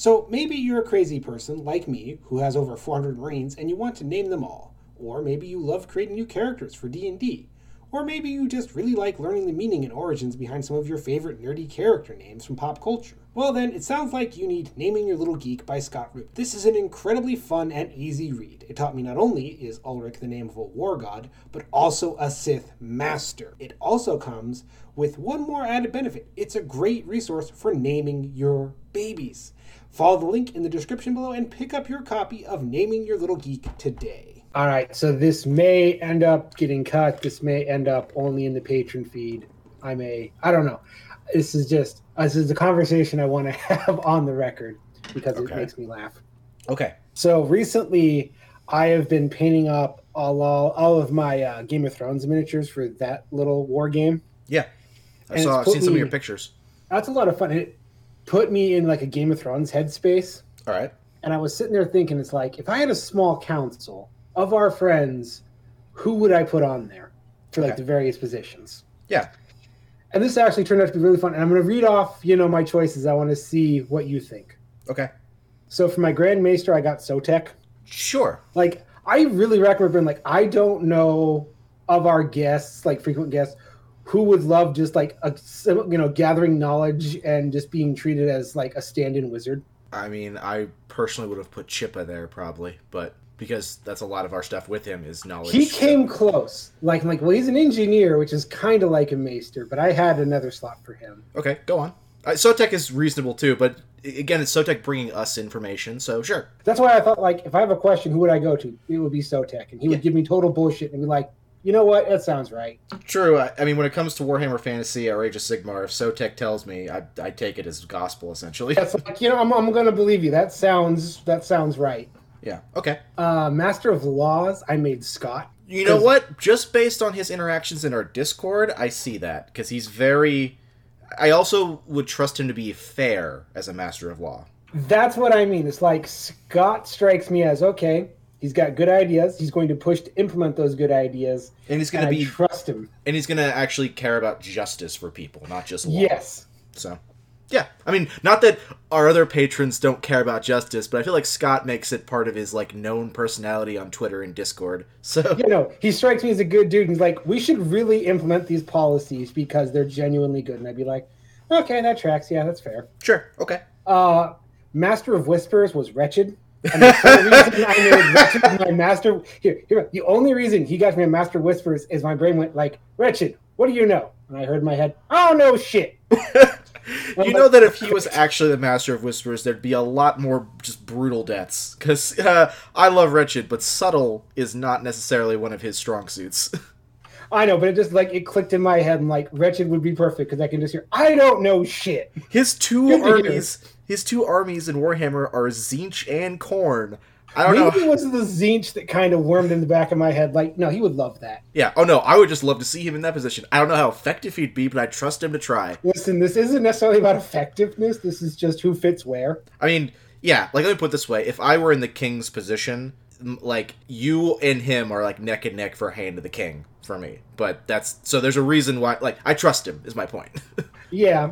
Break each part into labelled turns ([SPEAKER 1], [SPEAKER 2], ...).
[SPEAKER 1] So maybe you're a crazy person like me who has over 400 Marines and you want to name them all. Or maybe you love creating new characters for D&D. Or maybe you just really like learning the meaning and origins behind some of your favorite nerdy character names from pop culture. Well, then, it sounds like you need Naming Your Little Geek by Scott Root. This is an incredibly fun and easy read. It taught me not only is Ulrich the name of a war god, but also a Sith master. It also comes with one more added benefit it's a great resource for naming your babies. Follow the link in the description below and pick up your copy of Naming Your Little Geek today.
[SPEAKER 2] All right, so this may end up getting cut. This may end up only in the patron feed. I may, I don't know. This is just this is a conversation I want to have on the record because
[SPEAKER 3] Okay.
[SPEAKER 2] it makes me laugh.
[SPEAKER 3] Okay.
[SPEAKER 2] So recently, I have been painting up all all, all of my uh, Game of Thrones miniatures for that little war game.
[SPEAKER 3] Yeah. I
[SPEAKER 2] And
[SPEAKER 3] saw. I've seen some of your pictures.
[SPEAKER 2] That's a lot of fun. It put me in like a Game of Thrones headspace.
[SPEAKER 3] All right.
[SPEAKER 2] And I was sitting there thinking, it's like, if I had a small council of our friends, who would I put on there for like
[SPEAKER 3] Okay.
[SPEAKER 2] the various positions?
[SPEAKER 3] Yeah.
[SPEAKER 2] And this actually turned out to be really fun. And I'm going to read off, you know, my choices. I want to see what you think.
[SPEAKER 3] Okay.
[SPEAKER 2] So for my Grand Maester, I got Sotek.
[SPEAKER 3] Sure.
[SPEAKER 2] Like, I really recommend being like, I don't know of our guests, like frequent guests, who would love just like a, you know, gathering knowledge and just being treated as like a stand-in wizard.
[SPEAKER 3] I mean, I personally would have put Chippa there probably, but because that's a lot of our stuff with him is knowledge.
[SPEAKER 2] He
[SPEAKER 3] so-
[SPEAKER 2] came close. Like, I'm like, well, he's an engineer, which is kind of like a maester, but I had another slot for him.
[SPEAKER 3] Okay, go on. Uh, Sotek is reasonable too, but again, it's Sotek bringing us information, so sure.
[SPEAKER 2] That's why I thought, like, if I have a question, who would I go to? It would be Sotek, and he would give me total bullshit and be like, you know what? That sounds right.
[SPEAKER 3] True. I, I mean, when it comes to Warhammer Fantasy or Age of Sigmar, if Sotek tells me, I, I take it as gospel essentially.
[SPEAKER 2] That's like, you know, I'm, I'm going to believe you. That sounds that sounds right.
[SPEAKER 3] yeah. Okay.
[SPEAKER 2] Uh, Master of Laws, I made Scott.
[SPEAKER 3] You know what? Just based on his interactions in our Discord, I see that because he's very. I also would trust him to be fair as a master of law.
[SPEAKER 2] That's what I mean. It's like Scott strikes me as okay. He's got good ideas. He's going to push to implement those good ideas,
[SPEAKER 3] And he's going to
[SPEAKER 2] I
[SPEAKER 3] be,
[SPEAKER 2] trust him.
[SPEAKER 3] and he's going to actually care about justice for people, not just law.
[SPEAKER 2] Yes.
[SPEAKER 3] So, yeah. I mean, not that our other patrons don't care about justice, but I feel like Scott makes it part of his like known personality on Twitter and Discord. So,
[SPEAKER 2] you know, he strikes me as a good dude. And he's like, we should really implement these policies because they're genuinely good. And I'd be like, okay, that tracks. Yeah, that's fair.
[SPEAKER 3] sure. Okay.
[SPEAKER 2] Uh, Master of Whispers was wretched. And the only reason I made wretched my master here, here, the only reason he got me a Master Whispers is my brain went like, wretched. What do you know? And I heard in my head, oh no shit.
[SPEAKER 3] you know that if he was actually the master of whispers, there'd be a lot more just brutal deaths. Because uh, I love Wretched, but subtle is not necessarily one of his strong suits.
[SPEAKER 2] I know, but it just like it clicked in my head and like wretched would be perfect because I can just hear, I don't know shit.
[SPEAKER 3] His two
[SPEAKER 2] hear.
[SPEAKER 3] His two armies in Warhammer are Tzeentch and Khorne. I don't
[SPEAKER 2] Maybe
[SPEAKER 3] know.
[SPEAKER 2] it was the Tzeentch that kind of wormed in the back of my head. Like, no, he would love that.
[SPEAKER 3] Yeah. Oh no, I would just love to see him in that position. I don't know how effective he'd be, but I trust him to try.
[SPEAKER 2] Listen, this isn't necessarily about effectiveness. This is just who fits where.
[SPEAKER 3] I mean, yeah. Like let me put it this way: if I were in the king's position, like you and him are like neck and neck for hand of the king for me. But that's so. There's a reason why. Like I trust him. Is my point.
[SPEAKER 2] Yeah.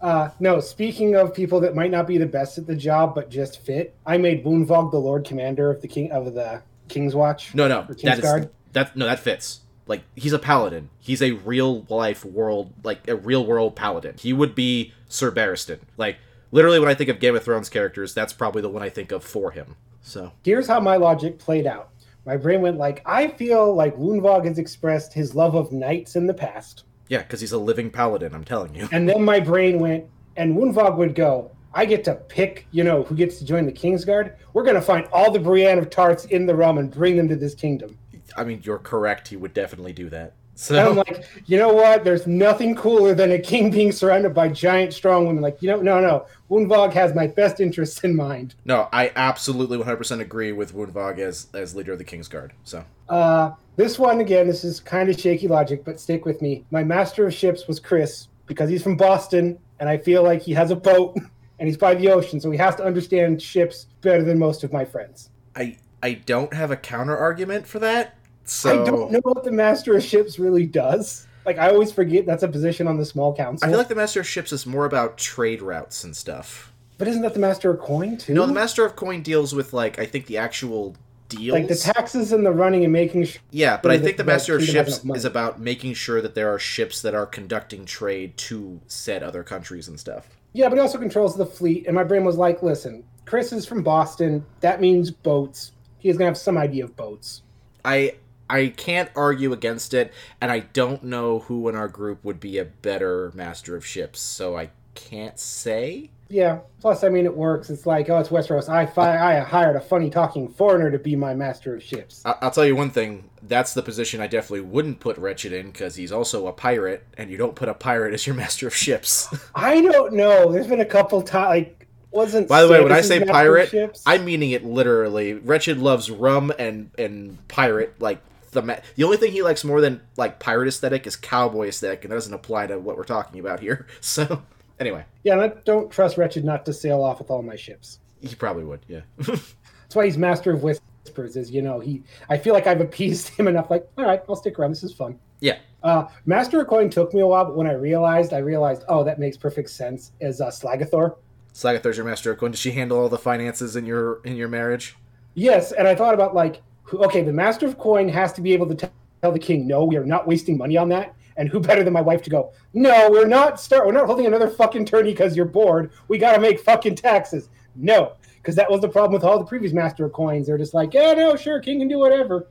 [SPEAKER 2] Uh, no, speaking of people that might not be the best at the job but just fit, I made Woonvog the Lord Commander of the King of the King's Watch.
[SPEAKER 3] no, no, that is that. No, that fits. Like he's a paladin. He's a real life world, like a real world paladin. He would be Sir Barristan. Like literally, when I think of Game of Thrones characters, that's probably the one I think of for him. So
[SPEAKER 2] Here's how my logic played out. My brain went like, I feel like Woonvog has expressed his love of knights in the past.
[SPEAKER 3] Yeah, because he's a living paladin. I'm telling you.
[SPEAKER 2] And then my brain went, and Woonvog would go, I get to pick, you know, who gets to join the Kingsguard. We're going to find all the Brienne of Tarths in the realm and bring them to this kingdom.
[SPEAKER 3] I mean, you're correct. He would definitely do that.
[SPEAKER 2] And I'm like, you know what? There's nothing cooler than a king being surrounded by giant, strong women. Like, you know, no, no. Woonvog has my best interests in mind.
[SPEAKER 3] no, I absolutely 100% agree with Woonvog as as leader of the Kingsguard. So
[SPEAKER 2] Uh, this one, again, this is kind of shaky logic, but stick with me. My master of ships was Chris because he's from Boston, and I feel like he has a boat and he's by the ocean, so he has to understand ships better than most of my friends.
[SPEAKER 3] I I don't have a counter argument for that. So
[SPEAKER 2] I don't know what the master of ships really does. Like, I always forget that's a position on the small council.
[SPEAKER 3] I feel like the Master of Ships is more about trade routes and stuff.
[SPEAKER 2] But isn't that the Master of Coin too?
[SPEAKER 3] No, the Master of Coin deals with like I think the actual deals.
[SPEAKER 2] like the taxes and the running and making sure.
[SPEAKER 3] yeah, but I think the
[SPEAKER 2] the
[SPEAKER 3] Master of Ships is about making sure that there are ships that are conducting trade to said other countries and stuff.
[SPEAKER 2] Yeah, but he also controls the fleet. And my brain was like, listen, Chris is from Boston. That means boats. He's gonna have some idea of boats.
[SPEAKER 3] I I can't argue against it, and I don't know who in our group would be a better master of ships, so I can't say.
[SPEAKER 2] Yeah. Plus, I mean, it works. It's like, oh, it's Westeros. I fi- I hired a funny talking foreigner to be my master of ships.
[SPEAKER 3] I- I'll tell you one thing. That's the position I definitely wouldn't put Wretched in because he's also a pirate, and you don't put a pirate as your master of ships.
[SPEAKER 2] I don't know. There's been a couple times. Like, wasn't.
[SPEAKER 3] By the way, when I say pirate,
[SPEAKER 2] ships?
[SPEAKER 3] I'm meaning it literally. Wretched loves rum and and pirate like the the only thing he likes more than like pirate aesthetic is cowboy aesthetic, and that doesn't apply to what we're talking about here. So anyway,
[SPEAKER 2] Yeah, and I don't trust Wretched not to sail off with all my ships.
[SPEAKER 3] he probably would. Yeah.
[SPEAKER 2] That's why he's master of whispers. Is you know he. I feel like I've appeased him enough. Like, all right, I'll stick around. This is fun.
[SPEAKER 3] yeah.
[SPEAKER 2] Uh, master of coin took me a while, but when I realized, I realized, oh, that makes perfect sense. As uh, Slagathor.
[SPEAKER 3] Slagathor's your master of coin. Does she handle all the finances in your in your marriage?
[SPEAKER 2] Yes, and I thought about like, okay, the master of coin has to be able to tell the king, no, we are not wasting money on that. And who better than my wife to go, no, we're not start, we're not holding another fucking tourney because you're bored. We got to make fucking taxes. No, because that was the problem with all the previous master of coins. They're just like, yeah, no, sure, king can do whatever.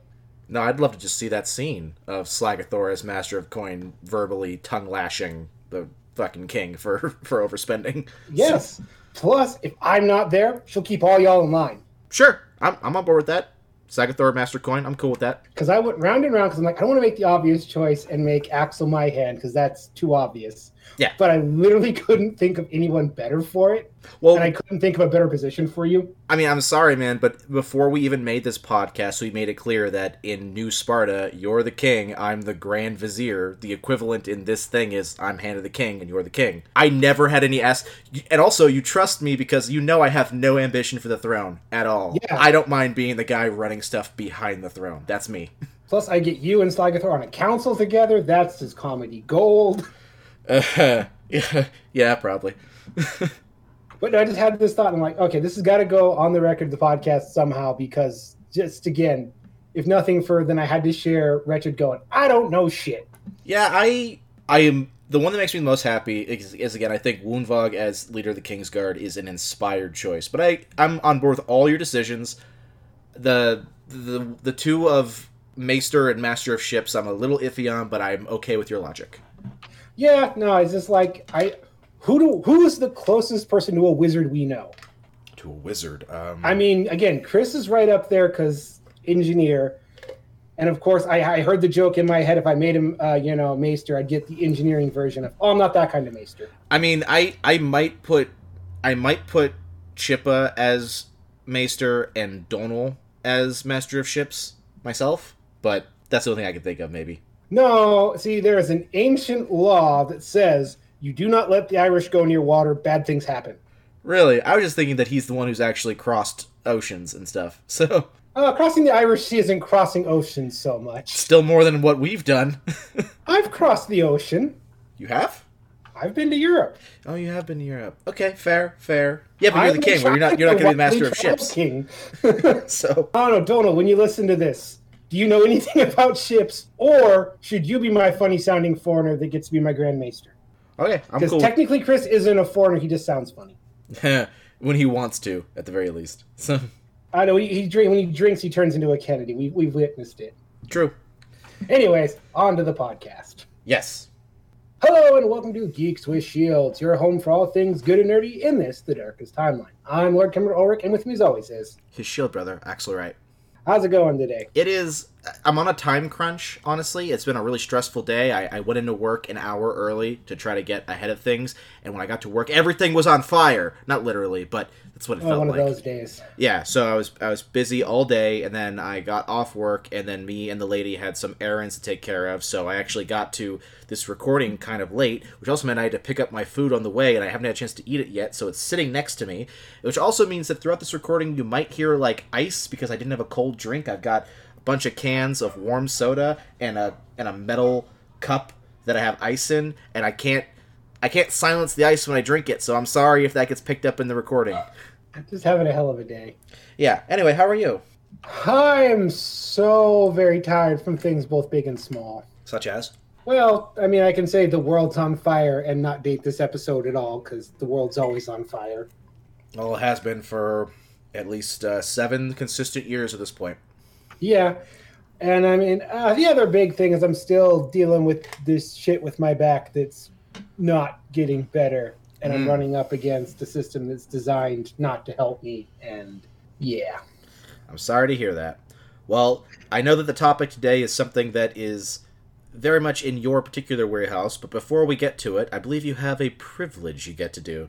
[SPEAKER 3] No, I'd love to just see that scene of Slagathor as master of coin verbally tongue lashing the fucking king for for overspending.
[SPEAKER 2] Yes. Plus, if I'm not there, she'll keep all y'all in line.
[SPEAKER 3] Sure, I'm I'm on board with that. Slagathor master coin. I'm cool with that.
[SPEAKER 2] Because I went round and round because I'm like, I don't want to make the obvious choice and make Axle my hand because that's too obvious.
[SPEAKER 3] Yeah.
[SPEAKER 2] But I literally couldn't think of anyone better for it.
[SPEAKER 3] Well,
[SPEAKER 2] and I couldn't think of a better position for you.
[SPEAKER 3] I mean, I'm sorry, man, but before we even made this podcast, we made it clear that in New Sparta, you're the king, I'm the Grand Vizier. The equivalent in this thing is I'm hand of the king and you're the king. I never had any ask, and also you trust me because you know I have no ambition for the throne at all.
[SPEAKER 2] Yeah.
[SPEAKER 3] I don't mind being the guy running stuff behind the throne. That's me.
[SPEAKER 2] Plus, I get you and Slagathor on a council together. That's his comedy gold.
[SPEAKER 3] Uh, yeah, yeah, probably.
[SPEAKER 2] But I just had this thought. And I'm like, okay, this has got to go on the record of the podcast somehow because just again, if nothing further than I had to share Wretched going, I don't know shit.
[SPEAKER 3] Yeah, I I am the one that makes me the most happy is, is again I think Woonvog as leader of the Kingsguard is an inspired choice. But I I'm on board with all your decisions. The the the two of Maester and Master of Ships I'm a little iffy on, but I'm okay with your logic.
[SPEAKER 2] Yeah, no, it's just like I who do who is the closest person to a wizard we know?
[SPEAKER 3] To a wizard. Um,
[SPEAKER 2] I mean, again, Chris is right up there because engineer, and of course, I, I heard the joke in my head. If I made him, uh, you know, maester, I'd get the engineering version of. Oh, I'm not that kind of maester.
[SPEAKER 3] I mean, I I might put I might put Chippa as Maester and Donal as Master of Ships myself, but that's the only thing I can think of. Maybe.
[SPEAKER 2] No, see, there is an ancient law that says you do not let the Irish go near water. Bad things happen.
[SPEAKER 3] Really, I was just thinking that he's the one who's actually crossed oceans and stuff. So
[SPEAKER 2] Uh, crossing the Irish Sea isn't crossing oceans so much.
[SPEAKER 3] still more than what we've done.
[SPEAKER 2] I've crossed the ocean.
[SPEAKER 3] you have?
[SPEAKER 2] I've been to Europe.
[SPEAKER 3] Oh, you have been to Europe. Okay, fair, fair. Yeah, but you're
[SPEAKER 2] I'm
[SPEAKER 3] the king. Where you're not. You're not going to be the master of ships.
[SPEAKER 2] King.
[SPEAKER 3] So
[SPEAKER 2] I don't know, Donald, when you listen to this, do you know anything about ships? Or should you be my funny sounding foreigner that gets to be my Grand Maester?
[SPEAKER 3] okay, I'm
[SPEAKER 2] Because
[SPEAKER 3] cool.
[SPEAKER 2] technically Chris isn't a foreigner, he just sounds funny.
[SPEAKER 3] when he wants to, at the very least. So
[SPEAKER 2] I know he, he drink when he drinks he turns into a Kennedy. We we've witnessed it.
[SPEAKER 3] true.
[SPEAKER 2] Anyways, on to the podcast.
[SPEAKER 3] Yes.
[SPEAKER 2] Hello and welcome to Geeks with Shields, your home for all things good and nerdy in this, the darkest timeline. I'm Lord Kimber Ulrich, and with me as always is
[SPEAKER 3] His shield brother, Axle Wright.
[SPEAKER 2] How's it going today?
[SPEAKER 3] It is. I'm on a time crunch, honestly. It's been a really stressful day. I, I went into work an hour early to try to get ahead of things, and when I got to work, everything was on fire. Not literally, but that's what it
[SPEAKER 2] Oh,
[SPEAKER 3] felt
[SPEAKER 2] one
[SPEAKER 3] like.
[SPEAKER 2] of those days.
[SPEAKER 3] Yeah, so I was I was busy all day, and then I got off work, and then me and the lady had some errands to take care of. So I actually got to this recording kind of late, which also meant I had to pick up my food on the way, and I haven't had a chance to eat it yet. So it's sitting next to me, which also means that throughout this recording you might hear like ice because I didn't have a cold drink. I've got bunch of cans of warm soda and a and a metal cup that I have ice in, and I can't I can't silence the ice when I drink it, so I'm sorry if that gets picked up in the recording.
[SPEAKER 2] I'm just having a hell of a day.
[SPEAKER 3] Yeah. Anyway, how are you?
[SPEAKER 2] I am so very tired from things both big and small.
[SPEAKER 3] Such as?
[SPEAKER 2] Well, I mean, I can say the world's on fire and not date this episode at all because the world's always on fire.
[SPEAKER 3] Well, it has been for at least uh, seven consistent years at this point.
[SPEAKER 2] Yeah. And I mean, uh, the other big thing is I'm still dealing with this shit with my back that's not getting better. And I'm
[SPEAKER 3] Mm.
[SPEAKER 2] running up against a system that's designed not to help me. And yeah.
[SPEAKER 3] I'm sorry to hear that. Well, I know that the topic today is something that is very much in your particular warehouse, but before we get to it, I believe you have a privilege you get to do.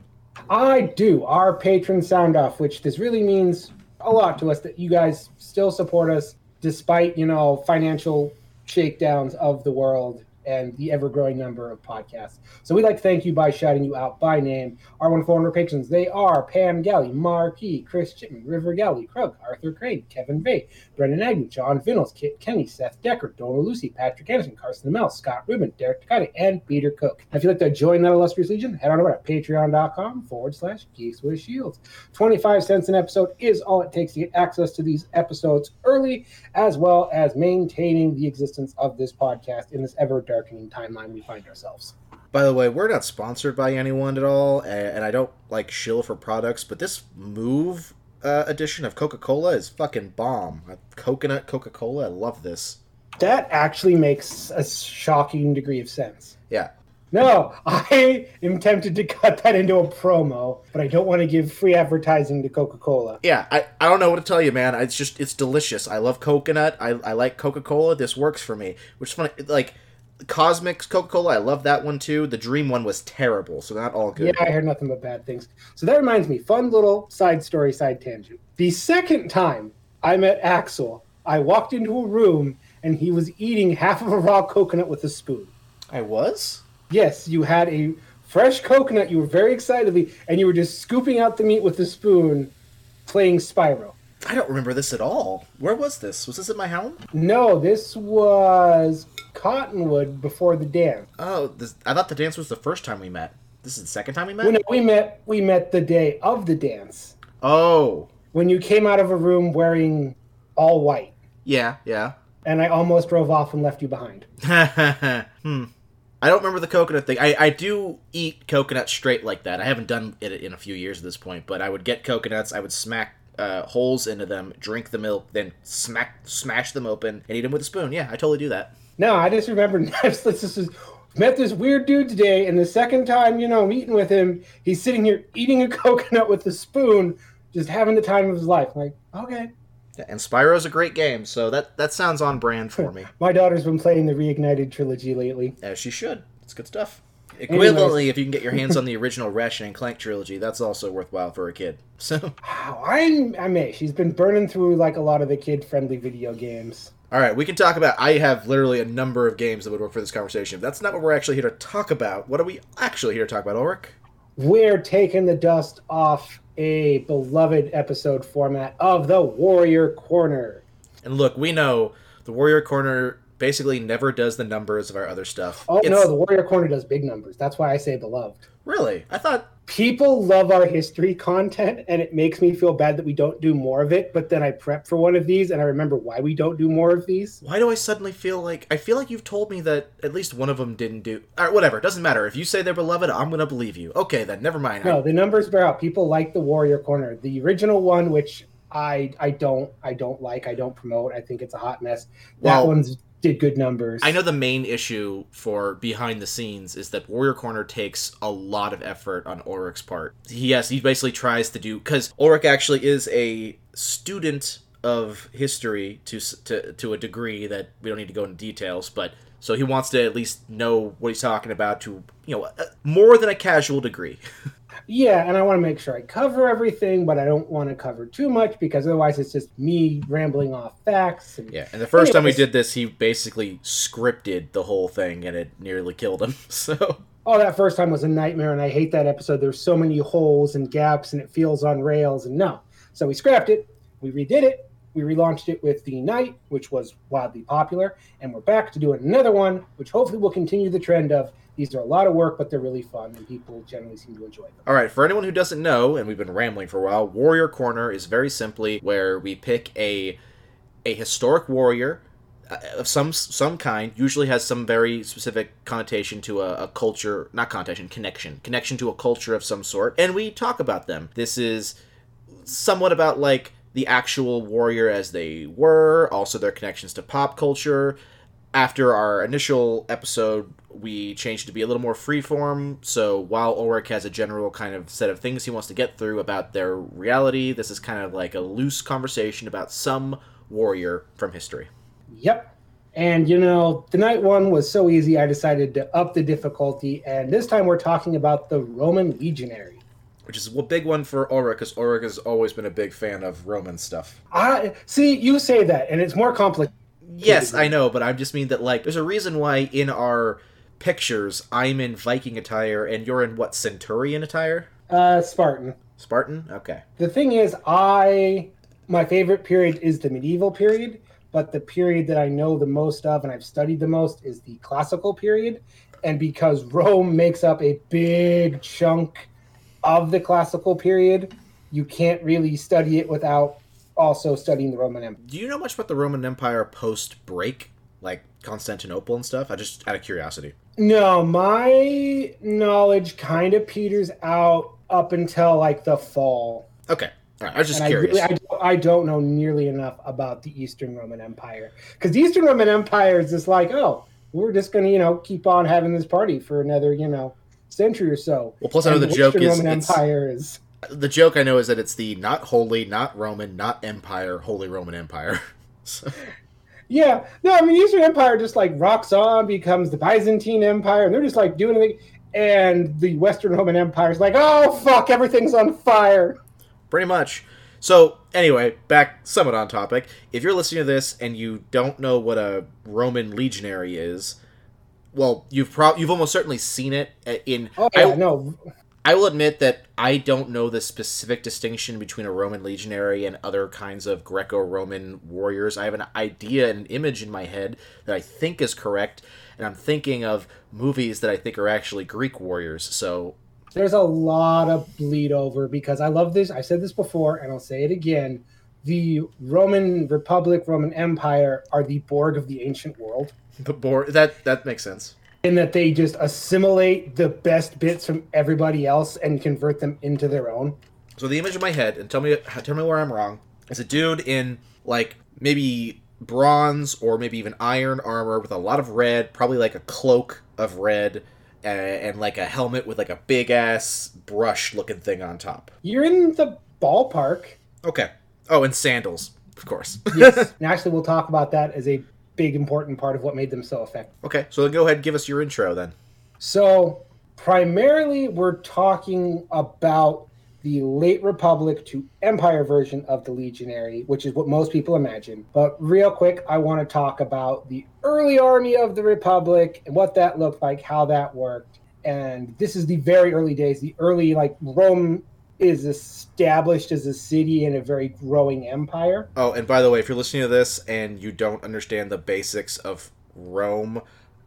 [SPEAKER 2] I do. Our patron sound off, which this really means a lot to us that you guys still support us despite, you know, financial shakedowns of the world and the ever growing number of podcasts. So we'd like to thank you by shouting you out by name. Our wonderful owner patrons, they are Pam Galley, Marquis, Chris Chipman, River Galley, Krug, Arthur Crane, Kevin Vay, Brendan Agnew, John Vinnels, Kit Kenny, Seth Decker, Donna Lucy, Patrick Anderson, Carson Mel, Scott Rubin, Derek Takati, and Peter Cook. If you'd like to join that illustrious legion, head on over to patreon.com forward slash geeks with shields. 25 cents an episode is all it takes to get access to these episodes early, as well as maintaining the existence of this podcast in this ever darkening timeline we find ourselves.
[SPEAKER 3] By the way, we're not sponsored by anyone at all, and I don't like shill for products, but this Move uh, edition of Coca Cola is fucking bomb. Uh, Coconut Coca Cola, I love this.
[SPEAKER 2] That actually makes a shocking degree of sense.
[SPEAKER 3] Yeah.
[SPEAKER 2] No, I am tempted to cut that into a promo, but I don't want to give free advertising to Coca Cola.
[SPEAKER 3] Yeah, I, I don't know what to tell you, man. It's just it's delicious. I love coconut. I, I like Coca Cola. This works for me. Which is funny. Like Cosmic Coca Cola, I love that one too. The Dream one was terrible, so not all good.
[SPEAKER 2] Yeah, I heard nothing but bad things. So that reminds me, fun little side story, side tangent. The second time I met Axle, I walked into a room and he was eating half of a raw coconut with a spoon.
[SPEAKER 3] I was.
[SPEAKER 2] Yes, you had a fresh coconut, you were very excitedly, and you were just scooping out the meat with a spoon, playing Spyro.
[SPEAKER 3] I don't remember this at all. Where was this? Was this at my home?
[SPEAKER 2] No, this was Cottonwood before the dance.
[SPEAKER 3] Oh, this, I thought the dance was the first time we met. This is the second time we met.
[SPEAKER 2] When we met, we met the day of the dance
[SPEAKER 3] Oh,
[SPEAKER 2] when you came out of a room wearing all white,
[SPEAKER 3] yeah, yeah.
[SPEAKER 2] and I almost drove off and left you behind.
[SPEAKER 3] hmm. I don't remember the coconut thing. I, I do eat coconut straight like that. I haven't done it in a few years at this point, but I would get coconuts, I would smack uh, holes into them, drink the milk, then smack smash them open and eat them with a spoon. Yeah, I totally do that.
[SPEAKER 2] No, I just remember this is met this weird dude today, and the second time, you know, I'm eating with him, he's sitting here eating a coconut with a spoon, just having the time of his life. I'm like, okay.
[SPEAKER 3] Yeah, and Spyro's a great game, so that that sounds on brand for me.
[SPEAKER 2] My daughter's been playing the Reignited trilogy lately.
[SPEAKER 3] As she should. It's good stuff. Equivalently, if you can get your hands on the original Ratchet and Clank trilogy, that's also worthwhile for a kid. So,
[SPEAKER 2] Wow, I'm I'm may. She's been burning through like a lot of the kid-friendly video games.
[SPEAKER 3] all right, we can talk about. I have literally a number of games that would work for this conversation. If that's not what we're actually here to talk about, what are we actually here to talk about, Ulrich?
[SPEAKER 2] We're taking the dust off a beloved episode format of the Warrior Corner.
[SPEAKER 3] And look, we know the Warrior Corner basically never does the numbers of our other stuff.
[SPEAKER 2] Oh
[SPEAKER 3] It's-
[SPEAKER 2] no, the Warrior Corner does big numbers. That's why I say beloved.
[SPEAKER 3] really? I thought
[SPEAKER 2] People love our history content, and it makes me feel bad that we don't do more of it. But then I prep for one of these, and I remember why we don't do more of these.
[SPEAKER 3] why do I suddenly feel like I feel like you've told me that at least one of them didn't do. All right, whatever. Doesn't matter. If you say they're beloved, I'm gonna believe you. Okay, then never mind.
[SPEAKER 2] No, the numbers bear out. People like the Warrior Corner. The original one, which I I don't I don't like. I don't promote. I think it's a hot mess. That
[SPEAKER 3] Well-
[SPEAKER 2] one's did good numbers.
[SPEAKER 3] I know the main issue for behind the scenes is that Warrior Corner takes a lot of effort on Ulrich's part. He yes, he basically tries to do because Ulrich actually is a student of history to to to a degree that we don't need to go into details, but so he wants to at least know what he's talking about to you know uh, more than a casual degree.
[SPEAKER 2] Yeah, and I want to make sure I cover everything, but I don't want to cover too much because otherwise it's just me rambling off facts. And
[SPEAKER 3] Yeah, and the first time we did this, he basically scripted the whole thing, and it nearly killed him. So
[SPEAKER 2] Oh, that first time was a nightmare, and I hate that episode. There's so many holes and gaps, and it feels on rails. And no, so we scrapped it. We redid it. We relaunched it with the Night, which was wildly popular, and we're back to do another one, which hopefully will continue the trend of These are a lot of work, but they're really fun, and people generally seem to enjoy them.
[SPEAKER 3] All right, for anyone who doesn't know, and we've been rambling for a while, Warrior Corner is very simply where we pick a a historic warrior uh, of some some kind. Usually has some very specific connotation to a, a culture, not connotation, connection, connection to a culture of some sort, and we talk about them. This is somewhat about like the actual warrior as they were, also their connections to pop culture. After our initial episode, we changed to be a little more freeform. So while Ulrich has a general kind of set of things he wants to get through about their reality, this is kind of like a loose conversation about some warrior from history.
[SPEAKER 2] Yep. And you know, the night one was so easy, I decided to up the difficulty, and this time we're talking about the Roman legionary.
[SPEAKER 3] Which is a big one for Ulrich, because Ulrich has always been a big fan of Roman stuff.
[SPEAKER 2] I see you say that, and it's more complicated.
[SPEAKER 3] Yes, I know, but I just mean that like there's a reason why in our pictures I'm in Viking attire and you're in what Centurion attire?
[SPEAKER 2] Uh, Spartan.
[SPEAKER 3] Spartan? Okay.
[SPEAKER 2] The thing is, I my favorite period is the medieval period, but the period that I know the most of and I've studied the most is the classical period. And because Rome makes up a big chunk of the classical period, you can't really study it without also studying the Roman Empire.
[SPEAKER 3] Do you know much about the Roman Empire post break? Like Constantinople and stuff? I just out of curiosity.
[SPEAKER 2] No, my knowledge kind of peters out up until like the fall.
[SPEAKER 3] Okay. Right. I was just
[SPEAKER 2] And I,
[SPEAKER 3] curious.
[SPEAKER 2] really, I, I don't know nearly enough about the Eastern Roman Empire because the Eastern Roman Empire is just like, oh, we're just going to, you know, keep on having this party for another, you know, century or so.
[SPEAKER 3] well, plus I know
[SPEAKER 2] And
[SPEAKER 3] the joke
[SPEAKER 2] Western
[SPEAKER 3] is
[SPEAKER 2] Roman Empire is.
[SPEAKER 3] The joke I know is that it's the not holy, not Roman, not Empire, Holy Roman Empire. So-
[SPEAKER 2] Yeah, no, I mean, Eastern Empire just like rocks on, becomes the Byzantine Empire, and they're just like doing it. And the Western Roman Empire is like, oh, fuck, everything's on fire.
[SPEAKER 3] Pretty much. So, anyway, back somewhat on topic. If you're listening to this and you don't know what a Roman legionary is, well, you've prob you've almost certainly seen it uh, in.
[SPEAKER 2] Oh, yeah,
[SPEAKER 3] I,
[SPEAKER 2] no.
[SPEAKER 3] I will admit that I don't know the specific distinction between a Roman legionary and other kinds of Greco-Roman warriors. I have an idea, an image in my head that I think is correct, and I'm thinking of movies that I think are actually Greek warriors. So,
[SPEAKER 2] There's a lot of bleed over because I love this. I said this before, and I'll say it again. The Roman Republic, Roman Empire are the Borg of the ancient world.
[SPEAKER 3] the board that that makes sense.
[SPEAKER 2] In that they just assimilate the best bits from everybody else and convert them into their own.
[SPEAKER 3] So the image in my head, and tell me tell me where I'm wrong, is a dude in like maybe bronze or maybe even iron armor with a lot of red, probably like a cloak of red, uh, and like a helmet with like a big ass brush looking thing on top.
[SPEAKER 2] You're in the ballpark.
[SPEAKER 3] Okay. Oh, and sandals, of course.
[SPEAKER 2] Yes. and actually, we'll talk about that as a big important part of what made them so effective.
[SPEAKER 3] okay, so then go ahead and give us your intro then.
[SPEAKER 2] So, primarily, we're talking about the late Republic to Empire version of the Legionary, which is what most people imagine. But real quick, I want to talk about the early army of the Republic and what that looked like, how that worked. And this is the very early days, the early, like, Rome is established as a city and a very growing empire.
[SPEAKER 3] Oh, and by the way, if you're listening to this and you don't understand the basics of Rome,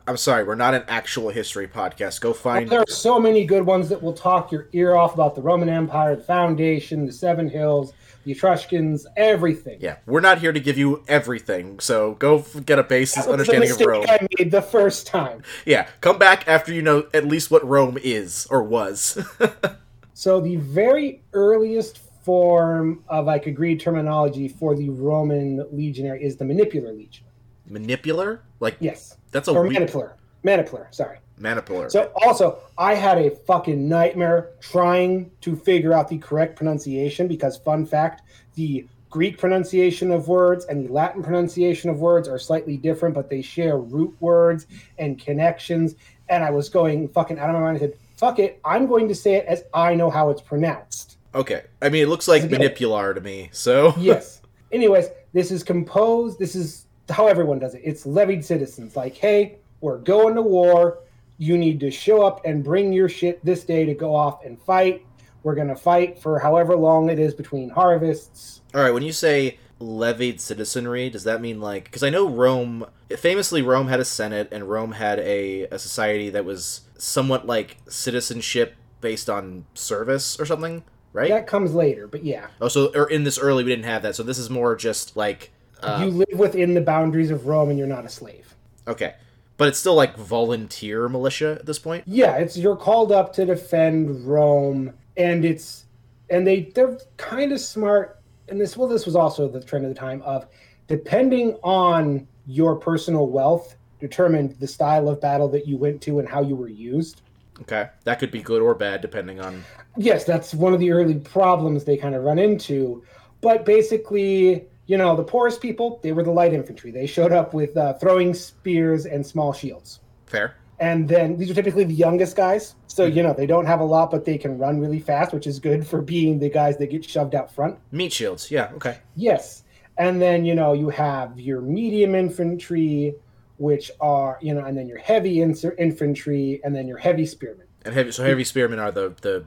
[SPEAKER 3] I'm sorry, we're not an actual history podcast. Go find
[SPEAKER 2] There are so many good ones that will talk your ear off about the Roman Empire, the foundation, the Seven Hills, the Etruscans, everything.
[SPEAKER 3] Yeah, we're not here to give you everything, so go get a
[SPEAKER 2] the
[SPEAKER 3] understanding of Rome.
[SPEAKER 2] I made the first time.
[SPEAKER 3] Yeah, come back after you know at least what Rome is or was.
[SPEAKER 2] So the very earliest form of like agreed terminology for the Roman legionary is the manipular legion.
[SPEAKER 3] Manipular? Like
[SPEAKER 2] Yes,
[SPEAKER 3] that's a
[SPEAKER 2] or
[SPEAKER 3] weird
[SPEAKER 2] manipular. Manipular. Sorry.
[SPEAKER 3] manipular.
[SPEAKER 2] So also, I had a fucking nightmare trying to figure out the correct pronunciation because, fun fact, the Greek pronunciation of words and the Latin pronunciation of words are slightly different, but they share root words and connections. And I was going fucking out of my mind. I said, "Fuck it, I'm going to say it as I know how it's pronounced."
[SPEAKER 3] okay, I mean it looks like
[SPEAKER 2] Again.
[SPEAKER 3] manipular to me. So
[SPEAKER 2] yes. Anyways, this is composed. This is how everyone does it. It's levied citizens. Like, hey, we're going to war. You need to show up and bring your shit this day to go off and fight. We're going to fight for however long it is between harvests.
[SPEAKER 3] all right, when you say levied citizenry, does that mean like because I know Rome famously Rome had a senate and Rome had a, a society that was somewhat like citizenship based on service or something, right?
[SPEAKER 2] That comes later, but yeah.
[SPEAKER 3] Oh, so or in this early we didn't have that. So this is more just like uh,
[SPEAKER 2] you live within the boundaries of Rome and you're not a slave.
[SPEAKER 3] okay, but it's still like volunteer militia at this point.
[SPEAKER 2] Yeah, it's you're called up to defend Rome, and it's and they they're kind of smart. And this well, this was also the trend of the time of depending on your personal wealth determined the style of battle that you went to and how you were used.
[SPEAKER 3] Okay, that could be good or bad depending on.
[SPEAKER 2] Yes, that's one of the early problems they kind of run into. But basically, you know, the poorest people, they were the light infantry. They showed up with uh, throwing spears and small shields.
[SPEAKER 3] Fair.
[SPEAKER 2] And then these are typically the youngest guys. So, you know, they don't have a lot, but they can run really fast, which is good for being the guys that get shoved out front.
[SPEAKER 3] Meat shields. Yeah. Okay.
[SPEAKER 2] Yes. And then, you know, you have your medium infantry, which are, you know, and then your heavy inser- infantry, and then your heavy spearmen.
[SPEAKER 3] And heavy. So heavy spearmen are the the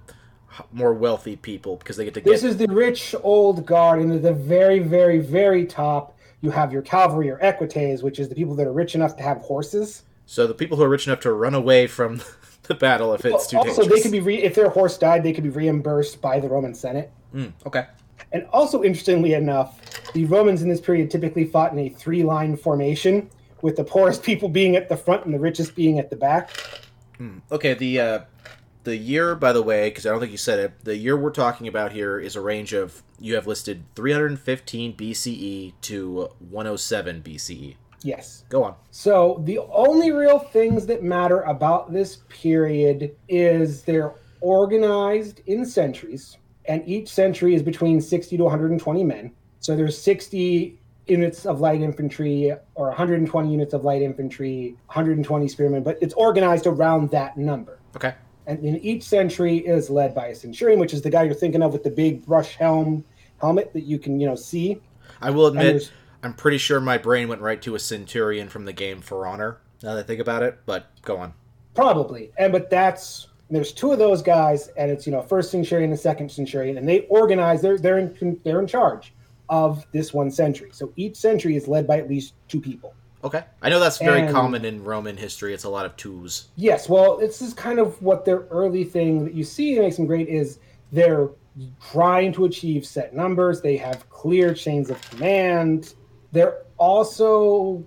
[SPEAKER 3] more wealthy people because they get to
[SPEAKER 2] This is the rich old guard, and at the very, very, very top, you have your cavalry or equites, which is the people that are rich enough to have horses.
[SPEAKER 3] So the people who are rich enough to run away from the battle if it's too
[SPEAKER 2] also,
[SPEAKER 3] dangerous.
[SPEAKER 2] they could be re- if their horse died, they could be reimbursed by the Roman Senate.
[SPEAKER 3] Mm, okay.
[SPEAKER 2] And also, interestingly enough, the Romans in this period typically fought in a three-line formation, with the poorest people being at the front and the richest being at the back.
[SPEAKER 3] Okay. The uh, the year, by the way, because I don't think you said it, the year we're talking about here is a range of you have listed 315 BCE to 107 BCE.
[SPEAKER 2] Yes.
[SPEAKER 3] Go on.
[SPEAKER 2] So the only real things that matter about this period is they're organized in centuries, and each century is between 60 to 120 men. So there's 60 units of light infantry or 120 units of light infantry, 120 spearmen, but it's organized around that number.
[SPEAKER 3] Okay.
[SPEAKER 2] And then each century is led by a centurion, which is the guy you're thinking of with the big brush helm helmet that you can, you know, see.
[SPEAKER 3] I will admit, I'm pretty sure my brain went right to a centurion from the game For Honor. Now that I think about it, but go on.
[SPEAKER 2] Probably. And but that's there's two of those guys, and it's you know first centurion and second centurion, and they organize. They're they're in they're in charge of this one century. So each century is led by at least two people.
[SPEAKER 3] Okay. I know that's very
[SPEAKER 2] And-
[SPEAKER 3] common in Roman history. It's a lot of twos.
[SPEAKER 2] Yes. Well, this is kind of what their early thing that you see that makes them great is they're trying to achieve set numbers. They have clear chains of command. They're also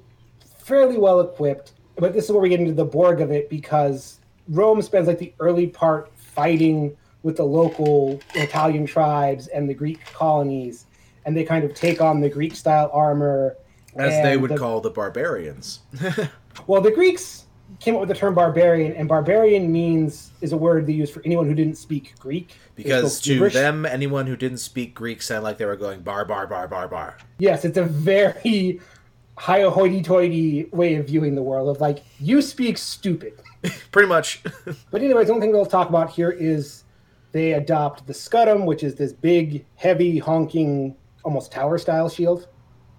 [SPEAKER 2] fairly well equipped. But this is where we get into the Borg of it because Rome spends like the early part fighting with the local Italian tribes and the Greek colonies, and they kind of take on the Greek style armor.
[SPEAKER 3] As they would
[SPEAKER 2] the-
[SPEAKER 3] call the barbarians.
[SPEAKER 2] well, the Greeks came up with the term barbarian, and barbarian means is a word they use for anyone who didn't speak Greek.
[SPEAKER 3] Because to
[SPEAKER 2] gibberish.
[SPEAKER 3] them, anyone who didn't speak Greek sounded like they were going bar, bar, bar, bar, bar.
[SPEAKER 2] yes, it's a very high hoity-toity way of viewing the world. Of like, you speak stupid.
[SPEAKER 3] Pretty much.
[SPEAKER 2] But anyways, the only thing we'll talk about here is they adopt the scutum, which is this big, heavy, honking, almost tower-style shield.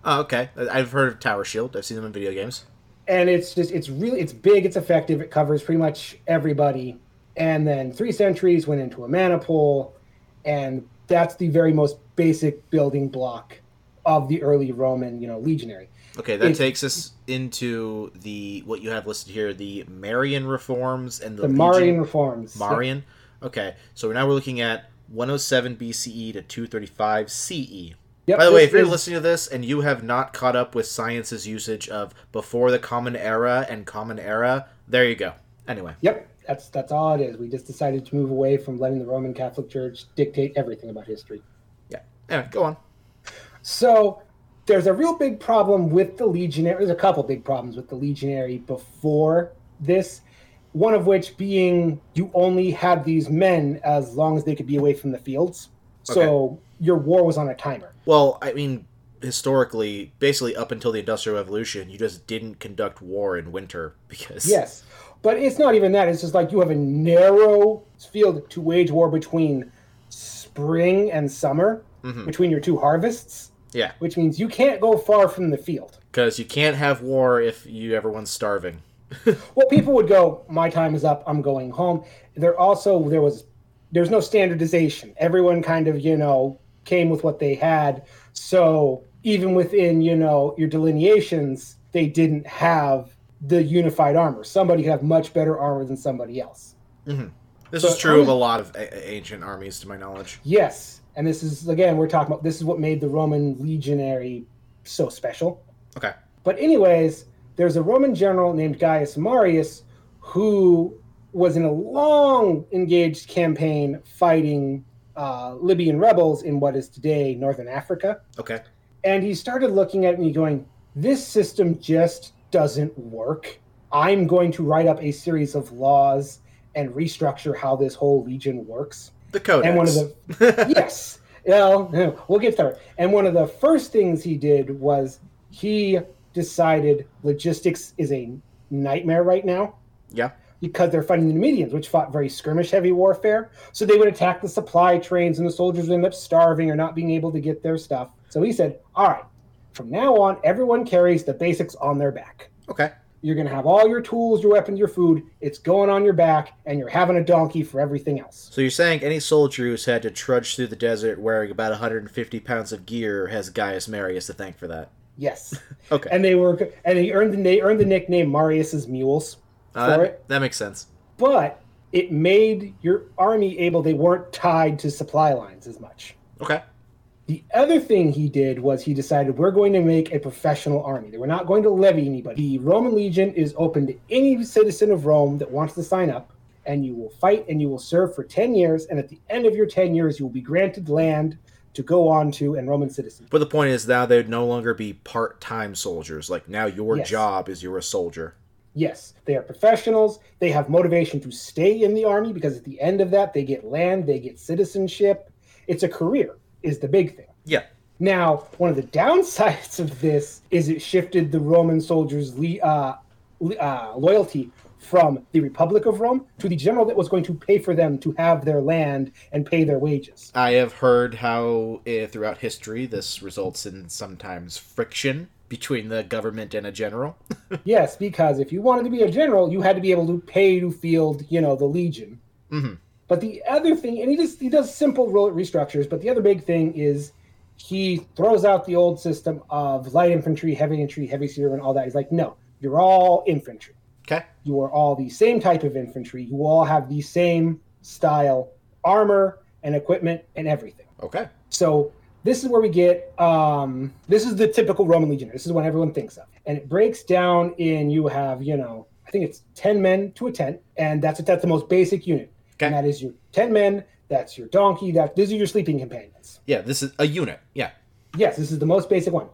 [SPEAKER 3] oh, okay. I've heard of Tower Shield. I've seen them in video games.
[SPEAKER 2] And it's just it's really it's big it's effective it covers pretty much everybody and then three centuries went into a maniple and that's the very most basic building block of the early roman you know legionary
[SPEAKER 3] Okay, that takes us into the what you have listed here: the Marian reforms and the,
[SPEAKER 2] the marian reforms
[SPEAKER 3] Marian. Okay, so now we're looking at 107 BCE to 235 CE.
[SPEAKER 2] Yep,
[SPEAKER 3] By the way, if you're
[SPEAKER 2] is-
[SPEAKER 3] listening to this and you have not caught up with science's usage of before the Common Era and Common Era, there you go. Anyway,
[SPEAKER 2] yep that's that's all it is we just decided to move away from letting the roman catholic church dictate everything about history
[SPEAKER 3] yeah. Anyway, go on.
[SPEAKER 2] So there's a real big problem with the legionary. There's a couple big problems with the legionary before this. One of which being you only had these men as long as they could be away from the fields. So your war was on a timer.
[SPEAKER 3] Well, I mean, historically, basically up until the Industrial Revolution, you just didn't conduct war in winter because
[SPEAKER 2] Yes. But it's not even that. It's just like you have a narrow field to wage war between spring and summer,
[SPEAKER 3] Mhm.
[SPEAKER 2] between your two harvests,
[SPEAKER 3] yeah,
[SPEAKER 2] which means you can't go far from the field.
[SPEAKER 3] because you can't have war if you everyone's starving.
[SPEAKER 2] well people would go my time is up i'm going home there also there was there's no standardization everyone kind of you know came with what they had so even within you know your delineations, they didn't have the unified armor. Somebody could have much better armor than somebody else. Mm-hmm.
[SPEAKER 3] This
[SPEAKER 2] So
[SPEAKER 3] is true of a lot of a- ancient armies, to my knowledge.
[SPEAKER 2] Yes, and this is again we're talking about this is what made the Roman legionary so special.
[SPEAKER 3] Okay.
[SPEAKER 2] But anyways, there's a Roman general named Gaius Marius who was in a long engaged campaign fighting uh, Libyan rebels in what is today northern Africa.
[SPEAKER 3] Okay.
[SPEAKER 2] And he started looking at me going, This system just doesn't work. I'm going to write up a series of laws and restructure how this whole legion works.
[SPEAKER 3] The code.
[SPEAKER 2] And one of the yes, well, we'll get there. And one of the first things he did was he decided logistics is a nightmare right now
[SPEAKER 3] yeah.
[SPEAKER 2] Because they're fighting the Numidians, which fought very skirmish heavy warfare. So they would attack the supply trains, and the soldiers would end up starving or not being able to get their stuff. So he said, "All right, from now on, everyone carries the basics on their back."
[SPEAKER 3] Okay.
[SPEAKER 2] You're going to have all your tools, your weapons, your food. It's going on your back, and you're having a donkey for everything else.
[SPEAKER 3] So you're saying any soldier who's had to trudge through the desert wearing about 150 pounds of gear has Gaius Marius to thank for that?
[SPEAKER 2] Yes,
[SPEAKER 3] Okay.
[SPEAKER 2] and they were, and he earned the na- earned the nickname Marius's Mules
[SPEAKER 3] Uh,
[SPEAKER 2] for
[SPEAKER 3] that,
[SPEAKER 2] it.
[SPEAKER 3] that makes sense.
[SPEAKER 2] But it made your army able. They weren't tied to supply lines as much.
[SPEAKER 3] Okay.
[SPEAKER 2] The other thing he did was he decided we're going to make a professional army. That we're not going to levy anybody. The Roman legion is open to any citizen of Rome that wants to sign up, and you will fight and you will serve for 10 years. And at the end of your 10 years, you will be granted land to go on to and Roman citizen.
[SPEAKER 3] But the point is now they'd no longer be part-time soldiers. Like now your
[SPEAKER 2] Yes.
[SPEAKER 3] job is you're a soldier.
[SPEAKER 2] Yes, they are professionals. They have motivation to stay in the army because at the end of that, they get land, they get citizenship. It's a career, is the big thing.
[SPEAKER 3] Yeah.
[SPEAKER 2] Now, one of the downsides of this is it shifted the Roman soldiers' le- uh, uh, loyalty from the Republic of Rome to the general that was going to pay for them to have their land and pay their wages.
[SPEAKER 3] I have heard how uh, throughout history this results in sometimes friction between the government and a general.
[SPEAKER 2] yes, because if you wanted to be a general, you had to be able to pay to field, you know, the legion.
[SPEAKER 3] Mhm.
[SPEAKER 2] But the other thing, and he just he does simple restructures, but the other big thing is he throws out the old system of light infantry, heavy infantry, heavy spearmen, all that. He's like, no, you're all infantry.
[SPEAKER 3] Okay.
[SPEAKER 2] You are all the same type of infantry. You all have the same style armor and equipment and everything.
[SPEAKER 3] Okay.
[SPEAKER 2] So this is where we get um, this is the typical Roman legionary. This is what everyone thinks of, and it breaks down in you have you know I think it's ten men to a tent, and that's that's the most basic unit,
[SPEAKER 3] Okay.
[SPEAKER 2] and that is your ten men. That's your donkey. That these are your sleeping companions.
[SPEAKER 3] Yeah, this is a unit. Yeah.
[SPEAKER 2] Yes, this is the most basic one.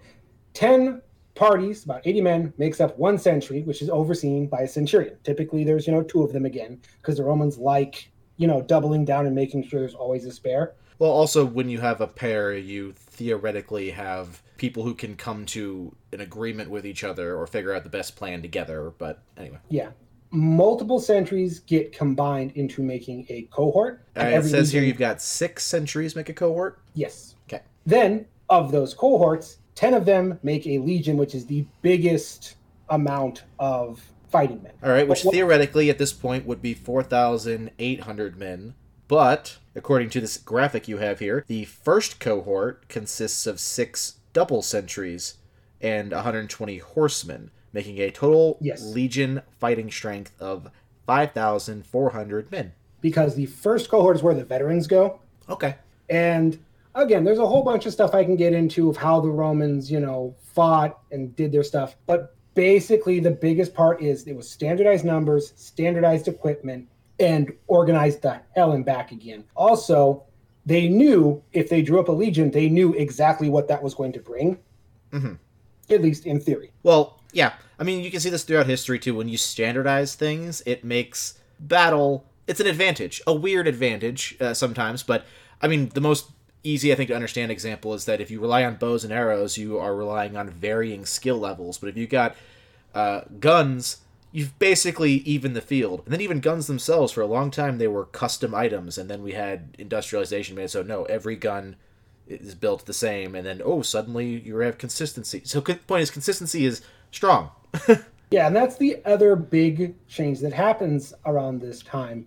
[SPEAKER 2] Ten parties, about eighty men, makes up one century, which is overseen by a centurion. Typically, there's you know two of them again because the Romans like you know doubling down and making sure there's always a spare.
[SPEAKER 3] Well, also when you have a pair, you theoretically have people who can come to an agreement with each other or figure out the best plan together. But anyway,
[SPEAKER 2] Yeah. Multiple centuries get combined into making a cohort.
[SPEAKER 3] uh, it says here you've got six centuries make a cohort.
[SPEAKER 2] Yes.
[SPEAKER 3] Okay.
[SPEAKER 2] Then, of those cohorts, 10 of them make a legion, which is the biggest amount of fighting men.
[SPEAKER 3] All right, which
[SPEAKER 2] what-
[SPEAKER 3] theoretically at this point would be 4,800 men. But according to this graphic you have here, the first cohort consists of six double centuries and 120 horsemen, making a total
[SPEAKER 2] Yes.
[SPEAKER 3] legion fighting strength of 5,400 men.
[SPEAKER 2] Because the first cohort is where the veterans go.
[SPEAKER 3] Okay.
[SPEAKER 2] And again, there's a whole bunch of stuff I can get into of how the Romans, you know, fought and did their stuff. But basically, the biggest part is it was standardized numbers, standardized equipment, and organized the hell and back again. Also, they knew if they drew up a legion, they knew exactly what that was going to bring.
[SPEAKER 3] Mhm.
[SPEAKER 2] At least in theory.
[SPEAKER 3] Well, yeah. I mean, you can see this throughout history too. When you standardize things, it makes battle. It's an advantage, a weird advantage uh, sometimes. But I mean, the most easy I think to understand example is that if you rely on bows and arrows, you are relying on varying skill levels. But if you got uh, guns, you've basically evened the field. And then even guns themselves, for a long time, they were custom items, and then we had industrialization made so no, every gun is built the same, and then oh, suddenly you have consistency. So the point is, consistency is strong.
[SPEAKER 2] Yeah, and that's the other big change that happens around this time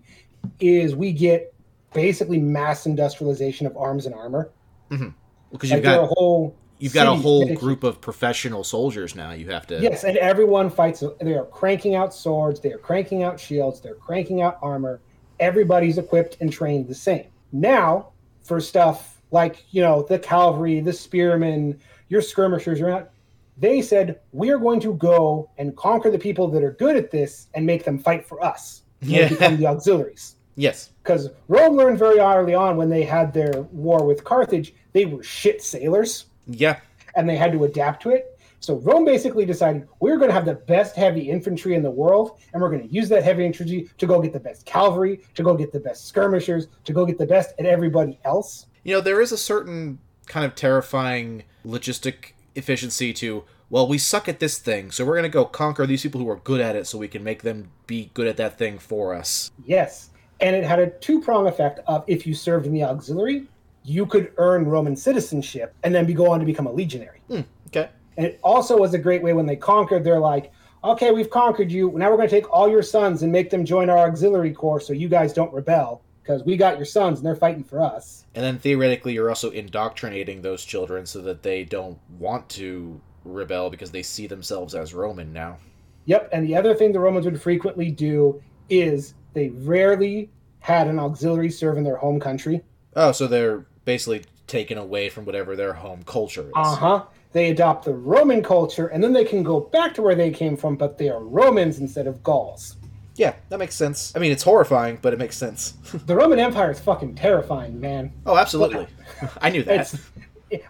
[SPEAKER 2] is we get basically mass industrialization of arms and armor.
[SPEAKER 3] Mm-hmm.
[SPEAKER 2] because
[SPEAKER 3] you've
[SPEAKER 2] are
[SPEAKER 3] got
[SPEAKER 2] whole
[SPEAKER 3] you've got a whole group of professional soldiers now. You have to.
[SPEAKER 2] Yes, and everyone fights. They are cranking out swords. They are cranking out shields. They're cranking out armor. Everybody's equipped and trained the same. Now, for stuff like you know the cavalry, the spearmen, your skirmishers, you're not. They said we are going to go and conquer the people that are good at this and make them fight for us.
[SPEAKER 3] Yeah.
[SPEAKER 2] become the auxiliaries.
[SPEAKER 3] Yes.
[SPEAKER 2] Because Rome learned very early on when they had their war with Carthage, they were shit sailors
[SPEAKER 3] Yeah.
[SPEAKER 2] and they had to adapt to it. So Rome basically decided we're going to have the best heavy infantry in the world, and we're going to use that heavy infantry to go get the best cavalry, to go get the best skirmishers, to go get the best at everybody else.
[SPEAKER 3] You know, there is a certain kind of terrifying logistic efficiency to, well, we suck at this thing, so we're going to go conquer these people who are good at it so we can make them be good at that thing for us.
[SPEAKER 2] Yes, and it had a two-prong effect of if you served in the auxiliary, you could earn Roman citizenship and then be go on to become a legionary.
[SPEAKER 3] Hmm, okay.
[SPEAKER 2] And it also was a great way when they conquered, they're like, okay, we've conquered you. Now we're going to take all your sons and make them join our auxiliary corps so you guys don't rebel because we got your sons and they're fighting for us.
[SPEAKER 3] And then theoretically, you're also indoctrinating those children so that they don't want to rebel because they see themselves as Roman now.
[SPEAKER 2] Yep. And the other thing the Romans would frequently do is they rarely had an auxiliary serve in their home country.
[SPEAKER 3] Oh, so they're basically taken away from whatever their home culture is.
[SPEAKER 2] Uh huh. They adopt the Roman culture and then they can go back to where they came from, but they are Romans instead of Gauls.
[SPEAKER 3] Yeah, that makes sense. I mean, it's horrifying, but it makes sense.
[SPEAKER 2] The Roman Empire is fucking terrifying, man.
[SPEAKER 3] oh, absolutely. I knew that.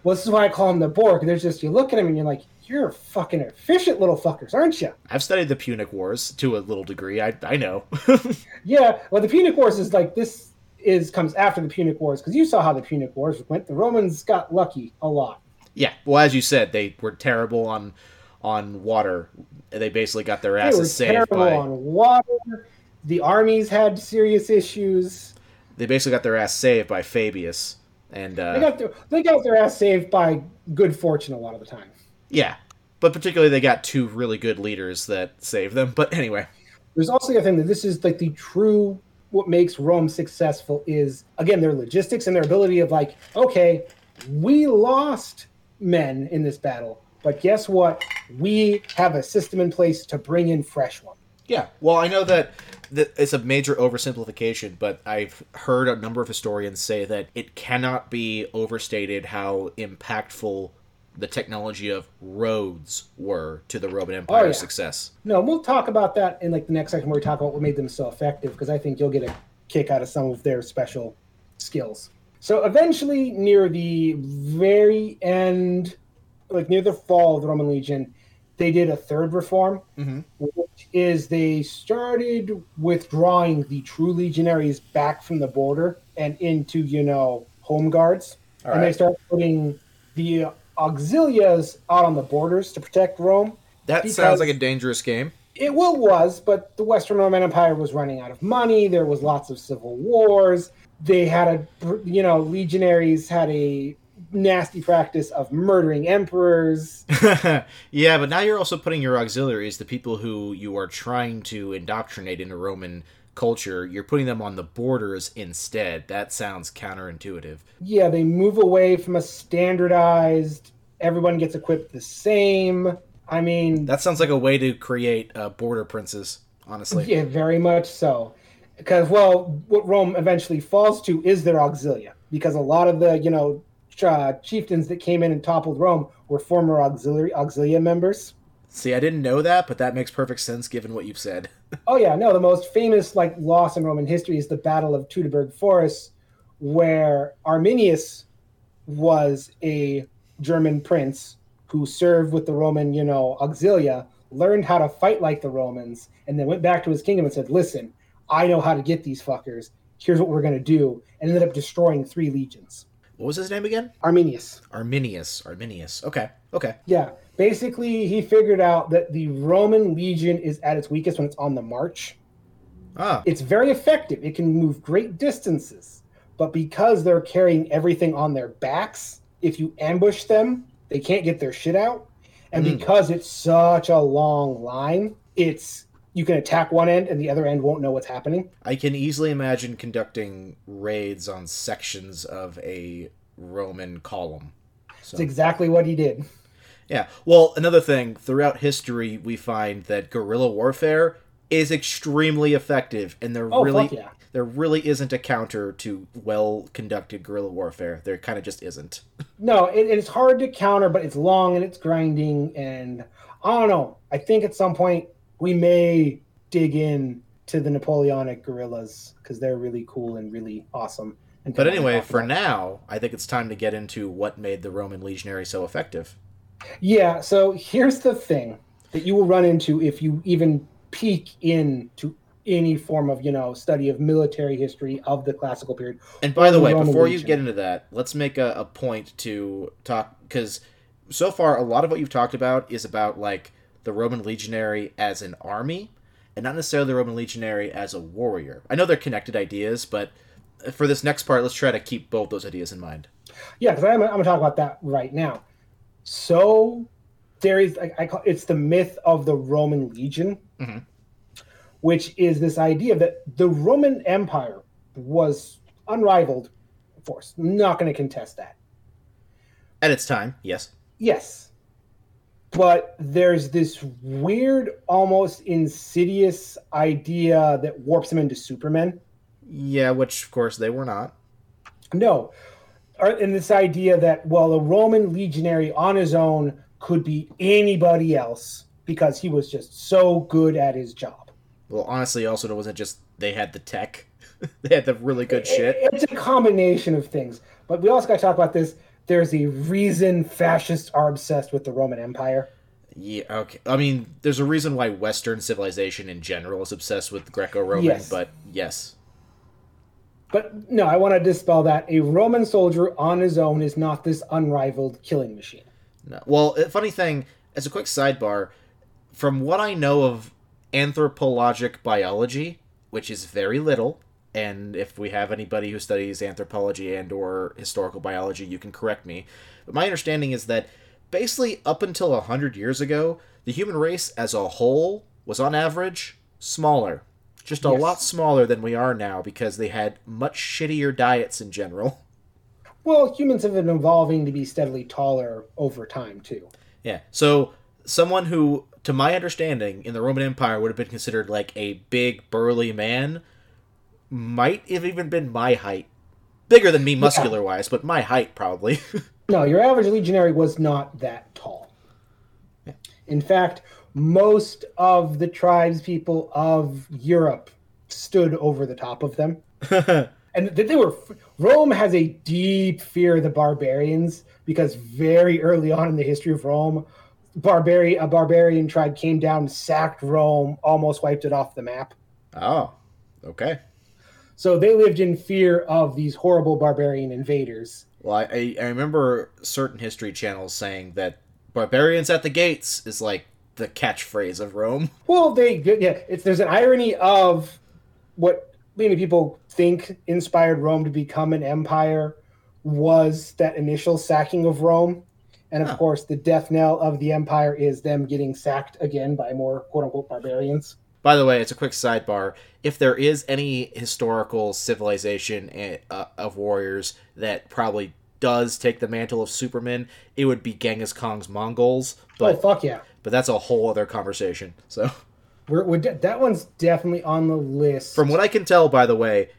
[SPEAKER 2] Well, this is why I call them the Borg. There's just you look at them and you're like, you're fucking efficient little fuckers, aren't you?
[SPEAKER 3] I've studied the Punic Wars to a little degree. I, I know.
[SPEAKER 2] Yeah. Well, the Punic Wars is like this is comes after the Punic Wars because you saw how the Punic Wars went. The Romans got lucky a lot.
[SPEAKER 3] yeah. Well, as you said, they were terrible on on water. They basically got their
[SPEAKER 2] They were
[SPEAKER 3] asses saved
[SPEAKER 2] terrible
[SPEAKER 3] by.
[SPEAKER 2] on water. The armies had serious issues.
[SPEAKER 3] They basically got their ass saved by Fabius. And uh,
[SPEAKER 2] They got their they got their ass saved by good fortune a lot of the time.
[SPEAKER 3] yeah, but particularly they got two really good leaders that saved them. But anyway,
[SPEAKER 2] There's also the thing that this is like the true what makes Rome successful is again their logistics and their ability of like, okay, we lost men in this battle, but guess what? We have a system in place to bring in fresh ones.
[SPEAKER 3] Yeah, well, I know that, it's a major oversimplification, but I've heard a number of historians say that it cannot be overstated how impactful the technology of roads were to the Roman Empire's
[SPEAKER 2] yeah.
[SPEAKER 3] success.
[SPEAKER 2] No, we'll talk about that in like the next section where we talk about what made them so effective because I think you'll get a kick out of some of their special skills. So eventually, near the very end, like near the fall of the Roman Legion, they did a third reform,
[SPEAKER 3] Mhm.
[SPEAKER 2] which is they started withdrawing the true legionaries back from the border and into you know home guards, and they started putting the auxilias out on the borders to protect Rome.
[SPEAKER 3] That sounds like a dangerous game.
[SPEAKER 2] It well was, but the Western Roman Empire was running out of money. There was lots of civil wars. They had a, you know, legionaries had a nasty practice of murdering emperors.
[SPEAKER 3] yeah, but now you're also putting your auxiliaries, the people who you are trying to indoctrinate into Roman culture, you're putting them on the borders instead. That sounds counterintuitive.
[SPEAKER 2] Yeah, they move away from a standardized. Everyone gets equipped the same. I mean,
[SPEAKER 3] That sounds like a way to create uh, border princes, honestly.
[SPEAKER 2] yeah, very much so. Because well, what Rome eventually falls to is their auxilia. Because a lot of the you know uh, chieftains that came in and toppled Rome were former auxiliary auxilia members.
[SPEAKER 3] See, I didn't know that, but that makes perfect sense given what you've said.
[SPEAKER 2] Oh yeah, no, the most famous like loss in Roman history is the Battle of Teutoburg Forest, where Arminius was a German prince who served with the Roman, you know, auxilia, learned how to fight like the Romans, and then went back to his kingdom and said, "Listen, I know how to get these fuckers. Here's what we're gonna do," and ended up destroying three legions.
[SPEAKER 3] What was his name again?
[SPEAKER 2] Arminius.
[SPEAKER 3] Arminius. Arminius. Okay. Okay.
[SPEAKER 2] Yeah, basically, he figured out that the Roman legion is at its weakest when it's on the march.
[SPEAKER 3] Ah.
[SPEAKER 2] it's very effective. It can move great distances, but because they're carrying everything on their backs, if you ambush them, they can't get their shit out. And
[SPEAKER 3] Mm.
[SPEAKER 2] because it's such a long line, it's you can attack one end and the other end won't know what's happening.
[SPEAKER 3] I can easily imagine conducting raids on sections of a Roman column.
[SPEAKER 2] It's exactly what he did.
[SPEAKER 3] Yeah. Well, another thing, throughout history, we find that guerrilla warfare is extremely effective, and there
[SPEAKER 2] Oh,
[SPEAKER 3] really
[SPEAKER 2] yeah.
[SPEAKER 3] there really isn't a counter to well conducted guerrilla warfare. There kind of just isn't.
[SPEAKER 2] No, it, it's hard to counter, but it's long and it's grinding, and I don't know. I think at some point we may dig in to the Napoleonic guerrillas because they're really cool and really awesome. And
[SPEAKER 3] But anyway, for
[SPEAKER 2] about.
[SPEAKER 3] now, I think it's time to get into what made the Roman legionary so effective.
[SPEAKER 2] Yeah, so here's the thing that you will run into if you even peek into any form of, you know, study of military history of the classical period.
[SPEAKER 3] And by the
[SPEAKER 2] Roman
[SPEAKER 3] way,
[SPEAKER 2] Roman
[SPEAKER 3] before you get into that, let's make a, a point to talk because so far a lot of what you've talked about is about like the Roman legionary as an army, and not necessarily the Roman legionary as a warrior. I know they're connected ideas, but for this next part, let's try to keep both those ideas in mind.
[SPEAKER 2] Yeah, because I'm, I'm going to talk about that right now. So there is, I, I call it's the myth of the Roman legion,
[SPEAKER 3] Mhm.
[SPEAKER 2] which is this idea that the Roman Empire was unrivaled force. Not going to contest that.
[SPEAKER 3] At its time, yes.
[SPEAKER 2] Yes. But there's this weird, almost insidious idea that warps them into Supermen.
[SPEAKER 3] Yeah, which of course they were not.
[SPEAKER 2] No. And this idea that, well, a Roman legionary on his own could be anybody else because he was just so good at his job.
[SPEAKER 3] Well, honestly, also it wasn't just they had the tech; they had the really good shit.
[SPEAKER 2] It's a combination of things. But we also got to talk about this. There's a reason fascists are obsessed with the Roman Empire.
[SPEAKER 3] Yeah, okay. I mean, there's a reason why Western civilization in general is obsessed with Greco-Roman,
[SPEAKER 2] Yes.
[SPEAKER 3] but yes.
[SPEAKER 2] But no, I want to dispel that. A Roman soldier on his own is not this unrivaled killing machine.
[SPEAKER 3] No. Well, funny thing, as a quick sidebar, from what I know of anthropologic biology, which is very little, and if we have anybody who studies anthropology and or historical biology, you can correct me. But my understanding is that basically up until 100 years ago, the human race as a whole was on average smaller. Just a
[SPEAKER 2] Yes.
[SPEAKER 3] lot smaller than we are now because they had much shittier diets in general.
[SPEAKER 2] Well, humans have been evolving to be steadily taller over time, too.
[SPEAKER 3] Yeah. So someone who, to my understanding, in the Roman Empire would have been considered like a big burly man, might have even been my height. Bigger than me muscular wise, but my height probably.
[SPEAKER 2] No, your average legionary was not that tall. In fact, most of the tribespeople of Europe stood over the top of them. and they they were Rome has a deep fear of the barbarians because very early on in the history of Rome, barbarian a barbarian tribe came down, sacked Rome, almost wiped it off the map.
[SPEAKER 3] oh. Okay.
[SPEAKER 2] So they lived in fear of these horrible barbarian invaders.
[SPEAKER 3] Well, I, I, remember certain history channels saying that barbarians at the gates is like the catchphrase of Rome.
[SPEAKER 2] Well, they yeah, it's there's an irony of what many people think inspired Rome to become an empire was that initial sacking of Rome. And of
[SPEAKER 3] Huh.
[SPEAKER 2] course, the death knell of the empire is them getting sacked again by more quote unquote barbarians.
[SPEAKER 3] By the way, it's a quick sidebar. If there is any historical civilization eh, uh, of warriors that probably does take the mantle of Superman, it would be Genghis Khan's Mongols.
[SPEAKER 2] oh
[SPEAKER 3] But
[SPEAKER 2] fuck yeah,
[SPEAKER 3] but that's a whole other conversation. So,
[SPEAKER 2] we're, we're de- that one's definitely on the list.
[SPEAKER 3] from what I can tell, by the way,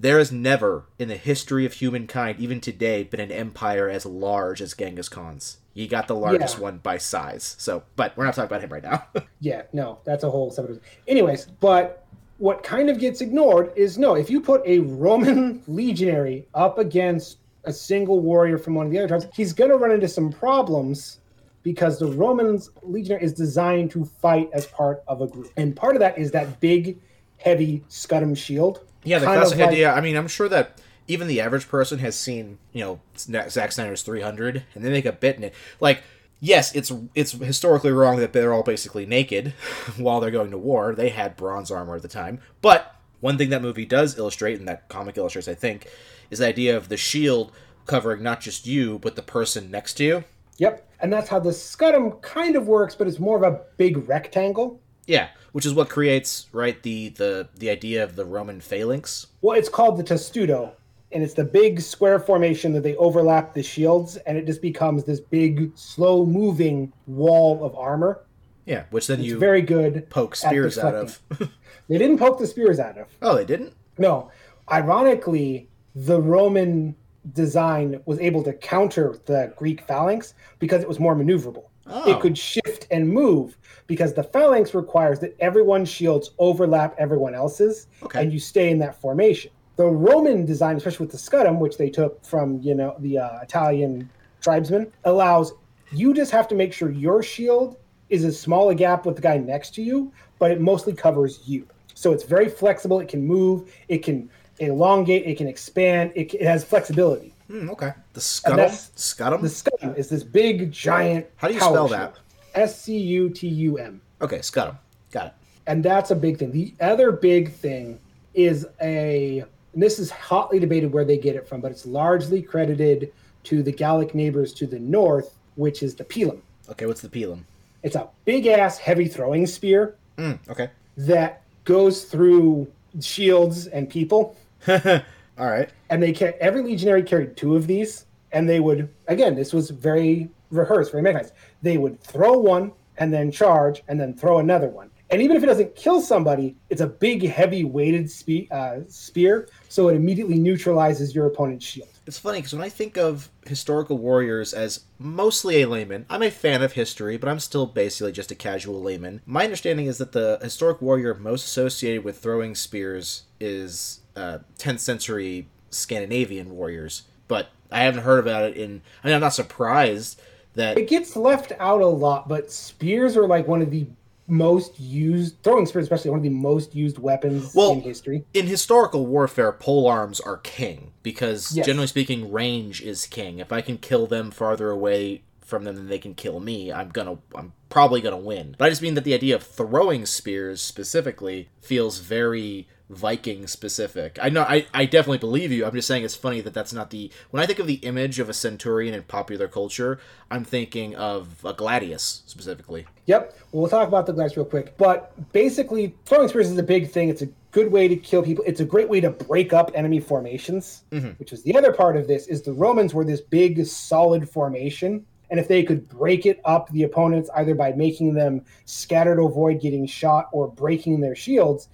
[SPEAKER 3] there has never in the history of humankind, even today, been an empire as large as Genghis Khan's. He got the largest
[SPEAKER 2] Yeah.
[SPEAKER 3] one by size. So, but we're not talking about him right now.
[SPEAKER 2] Yeah, no, that's a whole separate. Anyways, but what kind of gets ignored is no, if you put a Roman legionary up against a single warrior from one of the other tribes, he's going to run into some problems because the Romans legionary is designed to fight as part of a group, and part of that is that big, heavy scutum shield.
[SPEAKER 3] Yeah, the classic
[SPEAKER 2] like-
[SPEAKER 3] idea. I mean, I'm sure that even the average person has seen, you know, Zack Snyder's 300, and they make a bit in it. Like, yes, it's it's historically wrong that they're all basically naked while they're going to war. They had bronze armor at the time, but one thing that movie does illustrate, and that comic illustrates, I think, is the idea of the shield covering not just you but the person next to you.
[SPEAKER 2] Yep, and that's how the scutum kind of works, but it's more of a big rectangle.
[SPEAKER 3] Yeah, which is what creates right the the the idea of the Roman phalanx.
[SPEAKER 2] Well, it's called the testudo and it's the big square formation that they overlap the shields, and it just becomes this big, slow moving wall of armor.
[SPEAKER 3] Yeah, which then
[SPEAKER 2] It's
[SPEAKER 3] you
[SPEAKER 2] very good.
[SPEAKER 3] poke spears out of.
[SPEAKER 2] They didn't poke the spears out of.
[SPEAKER 3] oh, they didn't?
[SPEAKER 2] No, ironically, the Roman design was able to counter the Greek phalanx because it was more maneuverable.
[SPEAKER 3] Oh.
[SPEAKER 2] It could shift and move because the phalanx requires that everyone's shields overlap everyone else's,
[SPEAKER 3] Okay.
[SPEAKER 2] and you stay in that formation. The Roman design, especially with the scutum, which they took from you know the uh, Italian tribesmen, allows you just have to make sure your shield is as small a gap with the guy next to you, but it mostly covers you. So it's very flexible. It can move. It can elongate. It can expand. It, it has flexibility.
[SPEAKER 3] Hmm, okay. The scuttle?
[SPEAKER 2] that's-
[SPEAKER 3] Scuttum?
[SPEAKER 2] The scutum is this big giant.
[SPEAKER 3] How do you spell
[SPEAKER 2] shield.
[SPEAKER 3] that?
[SPEAKER 2] S C U T U M.
[SPEAKER 3] Okay, scutum. Got it.
[SPEAKER 2] and that's a big thing. The other big thing is a, and this is hotly debated where they get it from, but it's largely credited to the Gallic neighbors to the north, which is the pilum.
[SPEAKER 3] Okay, what's the pilum?
[SPEAKER 2] It's a big ass heavy throwing spear
[SPEAKER 3] Mm, okay.
[SPEAKER 2] that goes through shields and people.
[SPEAKER 3] All right.
[SPEAKER 2] And they ca- every legionary carried two of these, and they would again. This was very rehearsed, very mechanized. They would throw one and then charge, and then throw another one. And even if it doesn't kill somebody, it's a big, heavy weighted spe- uh, spear, so it immediately neutralizes your opponent's shield.
[SPEAKER 3] It's funny because when I think of historical warriors as mostly a layman, I'm a fan of history, but I'm still basically just a casual layman. My understanding is that the historic warrior most associated with throwing spears is uh, 10th century Scandinavian warriors, but I haven't heard about it in. I mean, I'm not surprised that.
[SPEAKER 2] It gets left out a lot, but spears are like one of the most used throwing spears, especially one of the most used weapons
[SPEAKER 3] Well,
[SPEAKER 2] in history.
[SPEAKER 3] in historical warfare, pole arms are king because
[SPEAKER 2] Yes.
[SPEAKER 3] generally speaking, range is king. If I can kill them farther away from them than they can kill me, I'm gonna, I'm probably gonna win. But I just mean that the idea of throwing spears specifically feels very Viking specific. I know, I, I definitely believe you. I'm just saying it's funny that that's not the. When I think of the image of a centurion in popular culture, I'm thinking of a gladius specifically.
[SPEAKER 2] Yep. Well, we'll talk about the gladius real quick. But basically, throwing spears is a big thing. It's a good way to kill people. It's a great way to break up enemy formations, mm-hmm. which is the other part of this. Is the Romans were this big, solid formation, and if they could break it up, the opponents either by making them scattered to avoid getting shot or breaking their shields.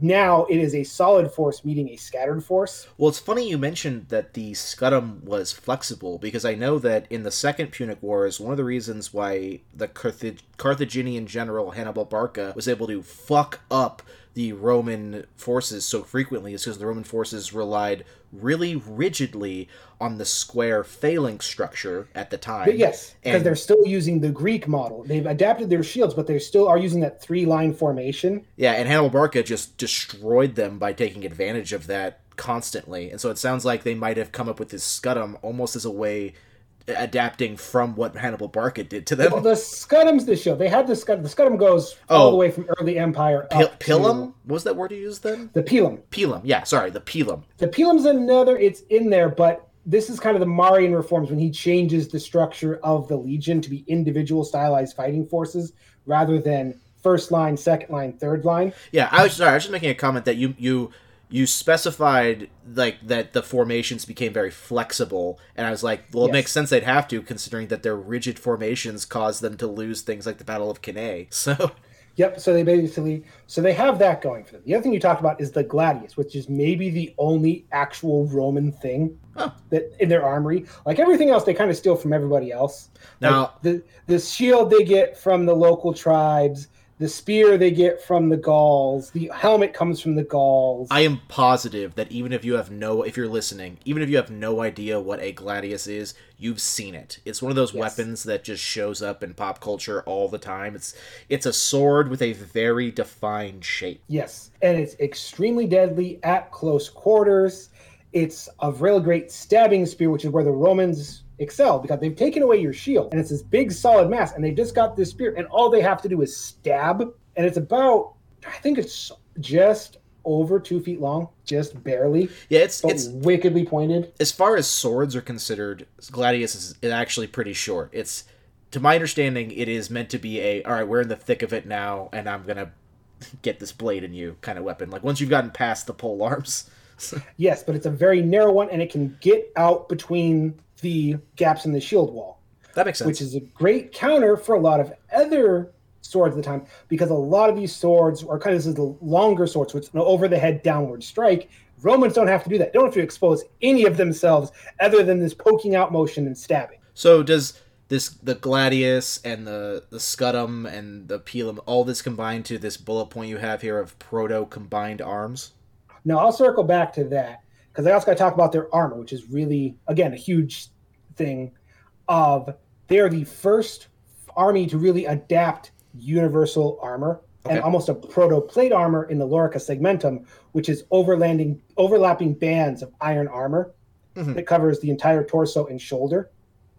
[SPEAKER 2] Now it is a solid force meeting a scattered force.
[SPEAKER 3] Well, it's funny you mentioned that the scutum was flexible because I know that in the Second Punic Wars, one of the reasons why the Carthag- Carthaginian general Hannibal Barca was able to fuck up the Roman forces so frequently is because the Roman forces relied really rigidly on the square phalanx structure at the time.
[SPEAKER 2] But yes, because they're still using the Greek model. They've adapted their shields, but they still are using that three line formation.
[SPEAKER 3] Yeah, and Hannibal Barca just destroyed them by taking advantage of that constantly. And so it sounds like they might have come up with this scutum almost as a way adapting from what Hannibal Barca did to them.
[SPEAKER 2] Well, the Scutum's the show. They had the Scutum. The Scutum goes
[SPEAKER 3] Oh.
[SPEAKER 2] all the way from early Empire up
[SPEAKER 3] pilum?
[SPEAKER 2] to
[SPEAKER 3] What was that word you used then?
[SPEAKER 2] the Pilum.
[SPEAKER 3] Pilum. Yeah, sorry, the pilum.
[SPEAKER 2] The Pilum's another. It's in there, but this is kind of the Marian reforms when he changes the structure of the Legion to be individual stylized fighting forces rather than first line, second line, third line.
[SPEAKER 3] Yeah, I was sorry. I was just making a comment that you you you specified like that the formations became very flexible, and I was like, well, it
[SPEAKER 2] Yes.
[SPEAKER 3] makes sense they'd have to, considering that their rigid formations caused them to lose things like the Battle of Cannae. So
[SPEAKER 2] Yep. So they basically so they have that going for them. The other thing you talked about is the gladius, which is maybe the only actual Roman thing
[SPEAKER 3] Oh.
[SPEAKER 2] that in their armory. Like everything else, they kind of steal from everybody else. Like,
[SPEAKER 3] Now-
[SPEAKER 2] the the shield they get from the local tribes. The spear they get from the Gauls. The helmet comes from the Gauls.
[SPEAKER 3] I am positive that even if you have no, if you're listening, even if you have no idea what a gladius is, you've seen it. It's one of those
[SPEAKER 2] Yes.
[SPEAKER 3] weapons that just shows up in pop culture all the time. It's it's a sword with a very defined shape.
[SPEAKER 2] Yes, and it's extremely deadly at close quarters. It's a real great stabbing spear, which is where the Romans excel because they've taken away your shield, and it's this big solid mass, and they've just got this spear, and all they have to do is stab, and it's about, I think it's just over two feet long, just barely,
[SPEAKER 3] Yeah, it's it's
[SPEAKER 2] wickedly pointed.
[SPEAKER 3] as far as swords are considered, Gladius is, is actually pretty short. It's to my understanding, it is meant to be a all right. We're in the thick of it now, and I'm gonna get this blade in you kind of weapon. Like once you've gotten past the pole arms.
[SPEAKER 2] Yes, but it's a very narrow one, and it can get out between the gaps in the shield wall,
[SPEAKER 3] That makes sense.
[SPEAKER 2] which is a great counter for a lot of other swords at the time, because a lot of these swords are kind of this is the longer swords, which an over the head downward strike. Romans don't have to do that. They don't have to expose any of themselves other than this poking out motion and stabbing.
[SPEAKER 3] so does this the gladius and the the scutum and the pilum all this combined to this bullet point you have here of proto combined arms?
[SPEAKER 2] Now I'll circle back to that because I also got to talk about their armor, which is really again a huge thing. Of they are the first army to really adapt universal armor and almost a proto plate armor in the Lorica Segmentum, which is overlanding overlapping bands of iron armor
[SPEAKER 3] Mhm.
[SPEAKER 2] that covers the entire torso and shoulder,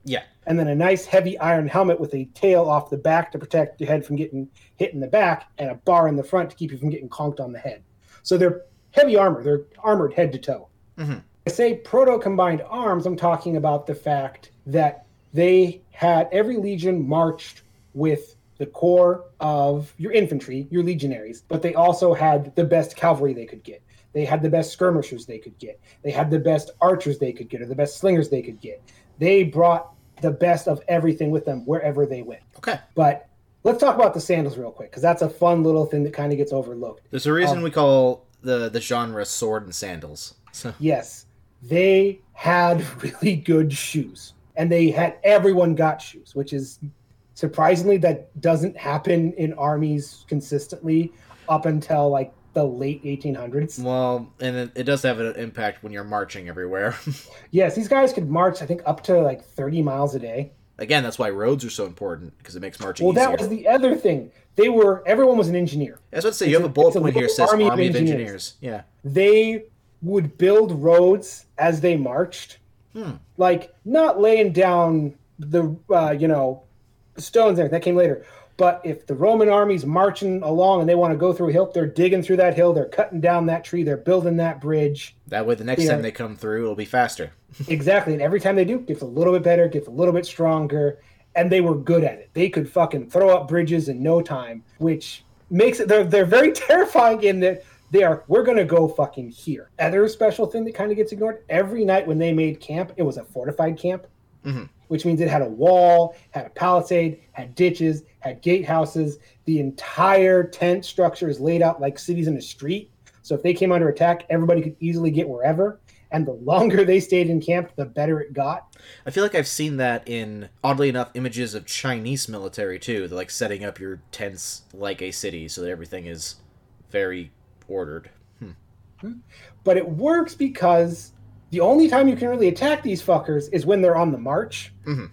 [SPEAKER 3] Yeah.
[SPEAKER 2] and then a nice heavy iron helmet with a tail off the back to protect your head from getting hit in the back, and a bar in the front to keep you from getting conked on the head. So they're heavy armor. They're armored head to toe.
[SPEAKER 3] Mhm.
[SPEAKER 2] I say proto combined arms. I'm talking about the fact that they had every legion marched with the core of your infantry, your legionaries, but they also had the best cavalry they could get. They had the best skirmishers they could get. They had the best archers they could get, or the best slingers they could get. They brought the best of everything with them wherever they went.
[SPEAKER 3] Okay.
[SPEAKER 2] But let's talk about the sandals real quick, because that's a fun little thing that kind of gets overlooked.
[SPEAKER 3] There's a reason
[SPEAKER 2] Um,
[SPEAKER 3] we call the the genre sword and sandals. So
[SPEAKER 2] Yes, they had really good shoes, and they had everyone got shoes, which is surprisingly that doesn't happen in armies consistently up until like the late 1800s.
[SPEAKER 3] well, and it, it does have an impact when you're marching everywhere.
[SPEAKER 2] Yes, these guys could march, I think, up to like 30 miles a day.
[SPEAKER 3] Again, that's why roads are so important because it makes marching easier.
[SPEAKER 2] Well,
[SPEAKER 3] easier.
[SPEAKER 2] that was the other thing. They were everyone was an engineer.
[SPEAKER 3] I was about to say
[SPEAKER 2] it's
[SPEAKER 3] you have
[SPEAKER 2] a-
[SPEAKER 3] bullet
[SPEAKER 2] a
[SPEAKER 3] point here says
[SPEAKER 2] army
[SPEAKER 3] Army,
[SPEAKER 2] of
[SPEAKER 3] of
[SPEAKER 2] engineers.
[SPEAKER 3] Engineers. Yeah.
[SPEAKER 2] They would build roads as they marched,
[SPEAKER 3] Hmm.
[SPEAKER 2] like not laying down the uh, you know stones there that came later. But if the Roman army's marching along and they want to go through a hill, they're digging through that hill, they're cutting down that tree, they're building that bridge.
[SPEAKER 3] That way, the next time they come through, it'll be faster.
[SPEAKER 2] Exactly. And every time they do, it gets a little bit better, gets a little bit stronger. And they were good at it. They could fucking throw up bridges in no time, which makes it they're they're very terrifying in that they are we're gonna go fucking here. Other special thing that kind of gets ignored, every night when they made camp, it was a fortified camp.
[SPEAKER 3] Mhm.
[SPEAKER 2] Which means it had a wall, had a palisade, had ditches, had gatehouses. The entire tent structure is laid out like cities in a street. So if they came under attack, everybody could easily get wherever. And the longer they stayed in camp, the better it got.
[SPEAKER 3] I feel like I've seen that in, oddly enough, images of Chinese military too. They're like setting up your tents like a city so that everything is very ordered.
[SPEAKER 2] But it works because the only time you can really attack these fuckers is when they're on the march.
[SPEAKER 3] Mhm.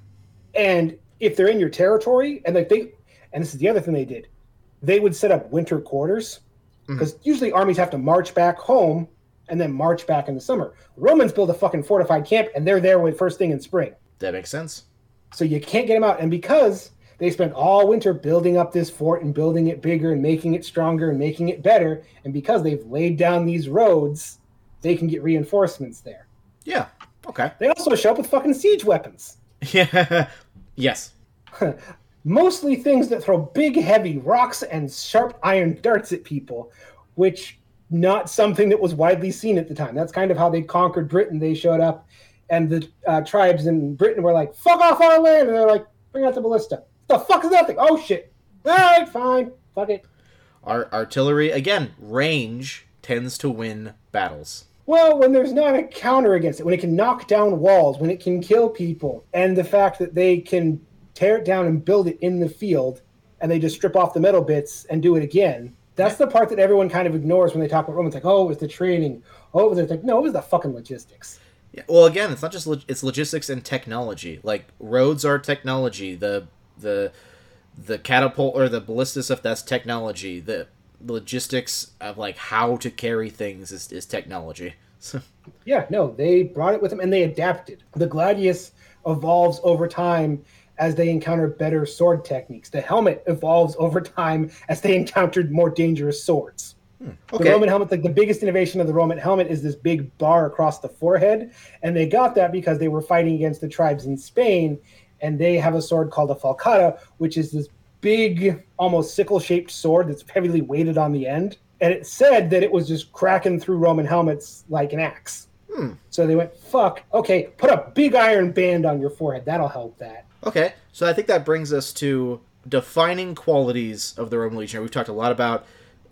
[SPEAKER 2] And if they're in your territory, and like they, and this is the other thing they did, they would set up winter quarters because usually armies have to march back home and then march back in the summer. Romans build a fucking fortified camp, and they're there with first thing in spring.
[SPEAKER 3] That makes sense.
[SPEAKER 2] So you can't get them out. And because they spent all winter building up this fort and building it bigger and making it stronger and making it better, and because they've laid down these roads, they can get reinforcements there.
[SPEAKER 3] Yeah. Okay.
[SPEAKER 2] They also show up with fucking siege weapons.
[SPEAKER 3] Yeah. yes.
[SPEAKER 2] Mostly things that throw big, heavy rocks and sharp iron darts at people, which not something that was widely seen at the time. That's kind of how they conquered Britain. They showed up, and the uh, tribes in Britain were like, "Fuck off our land," and they're like, "Bring out the ballista." The fuck is that thing? Oh shit! All right, fine, fuck it.
[SPEAKER 3] Our artillery again, range tends to win battles.
[SPEAKER 2] Well, when there's not a counter against it, when it can knock down walls, when it can kill people, and the fact that they can tear it down and build it in the field, and they just strip off the metal bits and do it again. That's the part that everyone kind of ignores when they talk about Romans. Like, oh, it was the training. Oh, it was it's like, no, it was the fucking logistics.
[SPEAKER 3] Yeah, well, again, it's not just log- it's logistics and technology. Like roads are technology. The the the catapult or the ballista stuff that's technology. The logistics of like how to carry things is, is technology. So
[SPEAKER 2] Yeah, no, they brought it with them and they adapted. The gladius evolves over time as they encounter better sword techniques. The helmet evolves over time as they encountered more dangerous swords. Hmm, the
[SPEAKER 3] okay,
[SPEAKER 2] Roman helmet, like the biggest innovation of the Roman helmet, is this big bar across the forehead, and they got that because they were fighting against the tribes in Spain, and they have a sword called a falcata, which is this big, almost sickle-shaped sword that's heavily weighted on the end. and it said that it was just cracking through Roman helmets like an axe.
[SPEAKER 3] Hmm.
[SPEAKER 2] So they went, "Fuck, okay, put a big iron band on your forehead. That'll help that."
[SPEAKER 3] Okay, so I think that brings us to defining qualities of the Roman legionary. We've talked a lot about,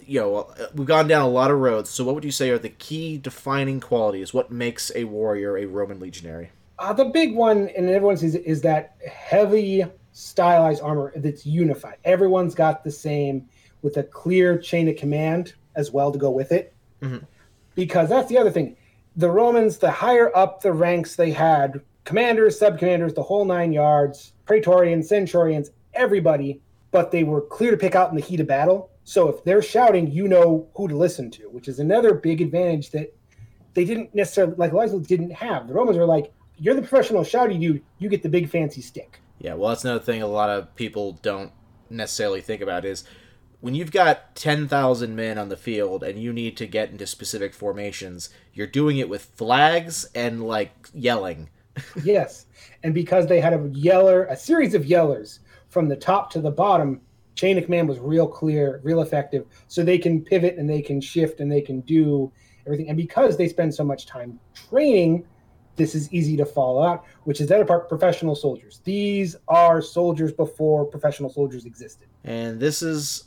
[SPEAKER 3] you know, we've gone down a lot of roads. So, what would you say are the key defining qualities? What makes a warrior a Roman legionary?
[SPEAKER 2] Uh, the big one, and everyone sees it, is that heavy stylized armor that's unified. Everyone's got the same with a clear chain of command as well to go with it.
[SPEAKER 3] Mhm.
[SPEAKER 2] Because that's the other thing. The Romans, the higher up the ranks they had, commanders, sub commanders, the whole nine yards, praetorians, centurions, everybody, but they were clear to pick out in the heat of battle. So if they're shouting, you know who to listen to, which is another big advantage that they didn't necessarily, like Eliza didn't have. The Romans were like, you're the professional shouty dude, you get the big fancy stick.
[SPEAKER 3] Yeah, well, that's another thing a lot of people don't necessarily think about is when you've got 10,000 men on the field and you need to get into specific formations, you're doing it with flags and like yelling.
[SPEAKER 2] yes. And because they had a yeller, a series of yellers from the top to the bottom, chain of command was real clear, real effective. So they can pivot and they can shift and they can do everything. And because they spend so much time training, this is easy to follow out, which is the apart professional soldiers. These are soldiers before professional soldiers existed.
[SPEAKER 3] And this is,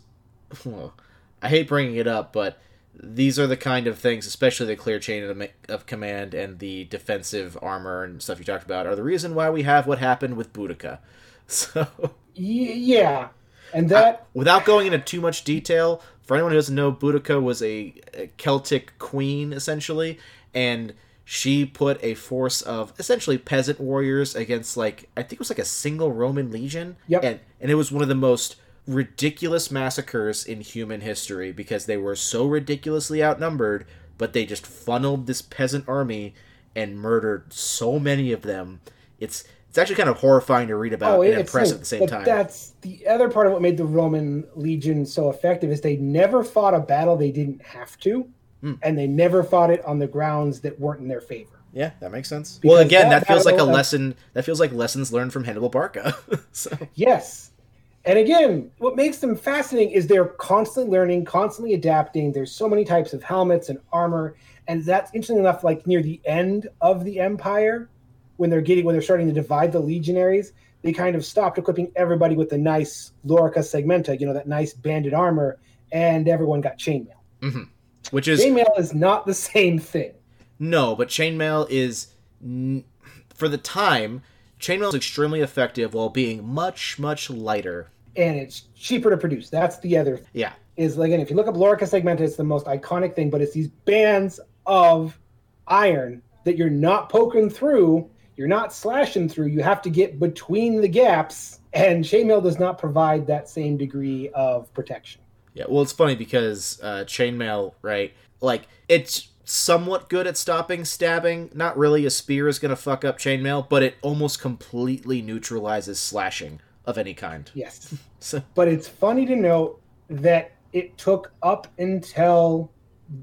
[SPEAKER 3] well, I hate bringing it up, but these are the kind of things, especially the clear chain of, of command and the defensive armor and stuff you talked about, are the reason why we have what happened with Boudica. So,
[SPEAKER 2] yeah. And that,
[SPEAKER 3] without going into too much detail, for anyone who doesn't know, Boudica was a, a Celtic queen, essentially, and she put a force of essentially peasant warriors against, like, I think it was like a single Roman legion.
[SPEAKER 2] Yep.
[SPEAKER 3] And, and it was one of the most ridiculous massacres in human history because they were so ridiculously outnumbered, but they just funneled this peasant army and murdered so many of them. It's it's actually kind of horrifying to read about oh, and
[SPEAKER 2] it's
[SPEAKER 3] impressive at the same
[SPEAKER 2] but
[SPEAKER 3] time.
[SPEAKER 2] That's the other part of what made the Roman legion so effective is they never fought a battle they didn't have to,
[SPEAKER 3] Hmm.
[SPEAKER 2] and they never fought it on the grounds that weren't in their favor.
[SPEAKER 3] Yeah, that makes sense.
[SPEAKER 2] Because
[SPEAKER 3] well, again,
[SPEAKER 2] that
[SPEAKER 3] that, feels like a lesson. That feels like lessons learned from Hannibal Barca. so
[SPEAKER 2] Yes. And again, what makes them fascinating is they're constantly learning, constantly adapting. There's so many types of helmets and armor, and that's interesting enough. Like near the end of the empire, when they're getting when they're starting to divide the legionaries, they kind of stopped equipping everybody with the nice Lorica segmenta, you know, that nice banded armor, and everyone got chainmail.
[SPEAKER 3] Which is
[SPEAKER 2] Chainmail is not the same thing.
[SPEAKER 3] no, but chainmail is for the time. Chainmail is extremely effective while being much much lighter.
[SPEAKER 2] and it's cheaper to produce. That's the other thing.
[SPEAKER 3] Yeah,
[SPEAKER 2] Is like, again, if you look up Lorica Segmenta, it's the most iconic thing, but it's these bands of iron that you're not poking through, you're not slashing through. You have to get between the gaps, and chainmail does not provide that same degree of protection.
[SPEAKER 3] Yeah. Well, it's funny because uh, chainmail, right? Like it's somewhat good at stopping stabbing. Not really. A spear is gonna fuck up chainmail, but it almost completely neutralizes slashing of any kind.
[SPEAKER 2] Yes.
[SPEAKER 3] So
[SPEAKER 2] but it's funny to note that it took up until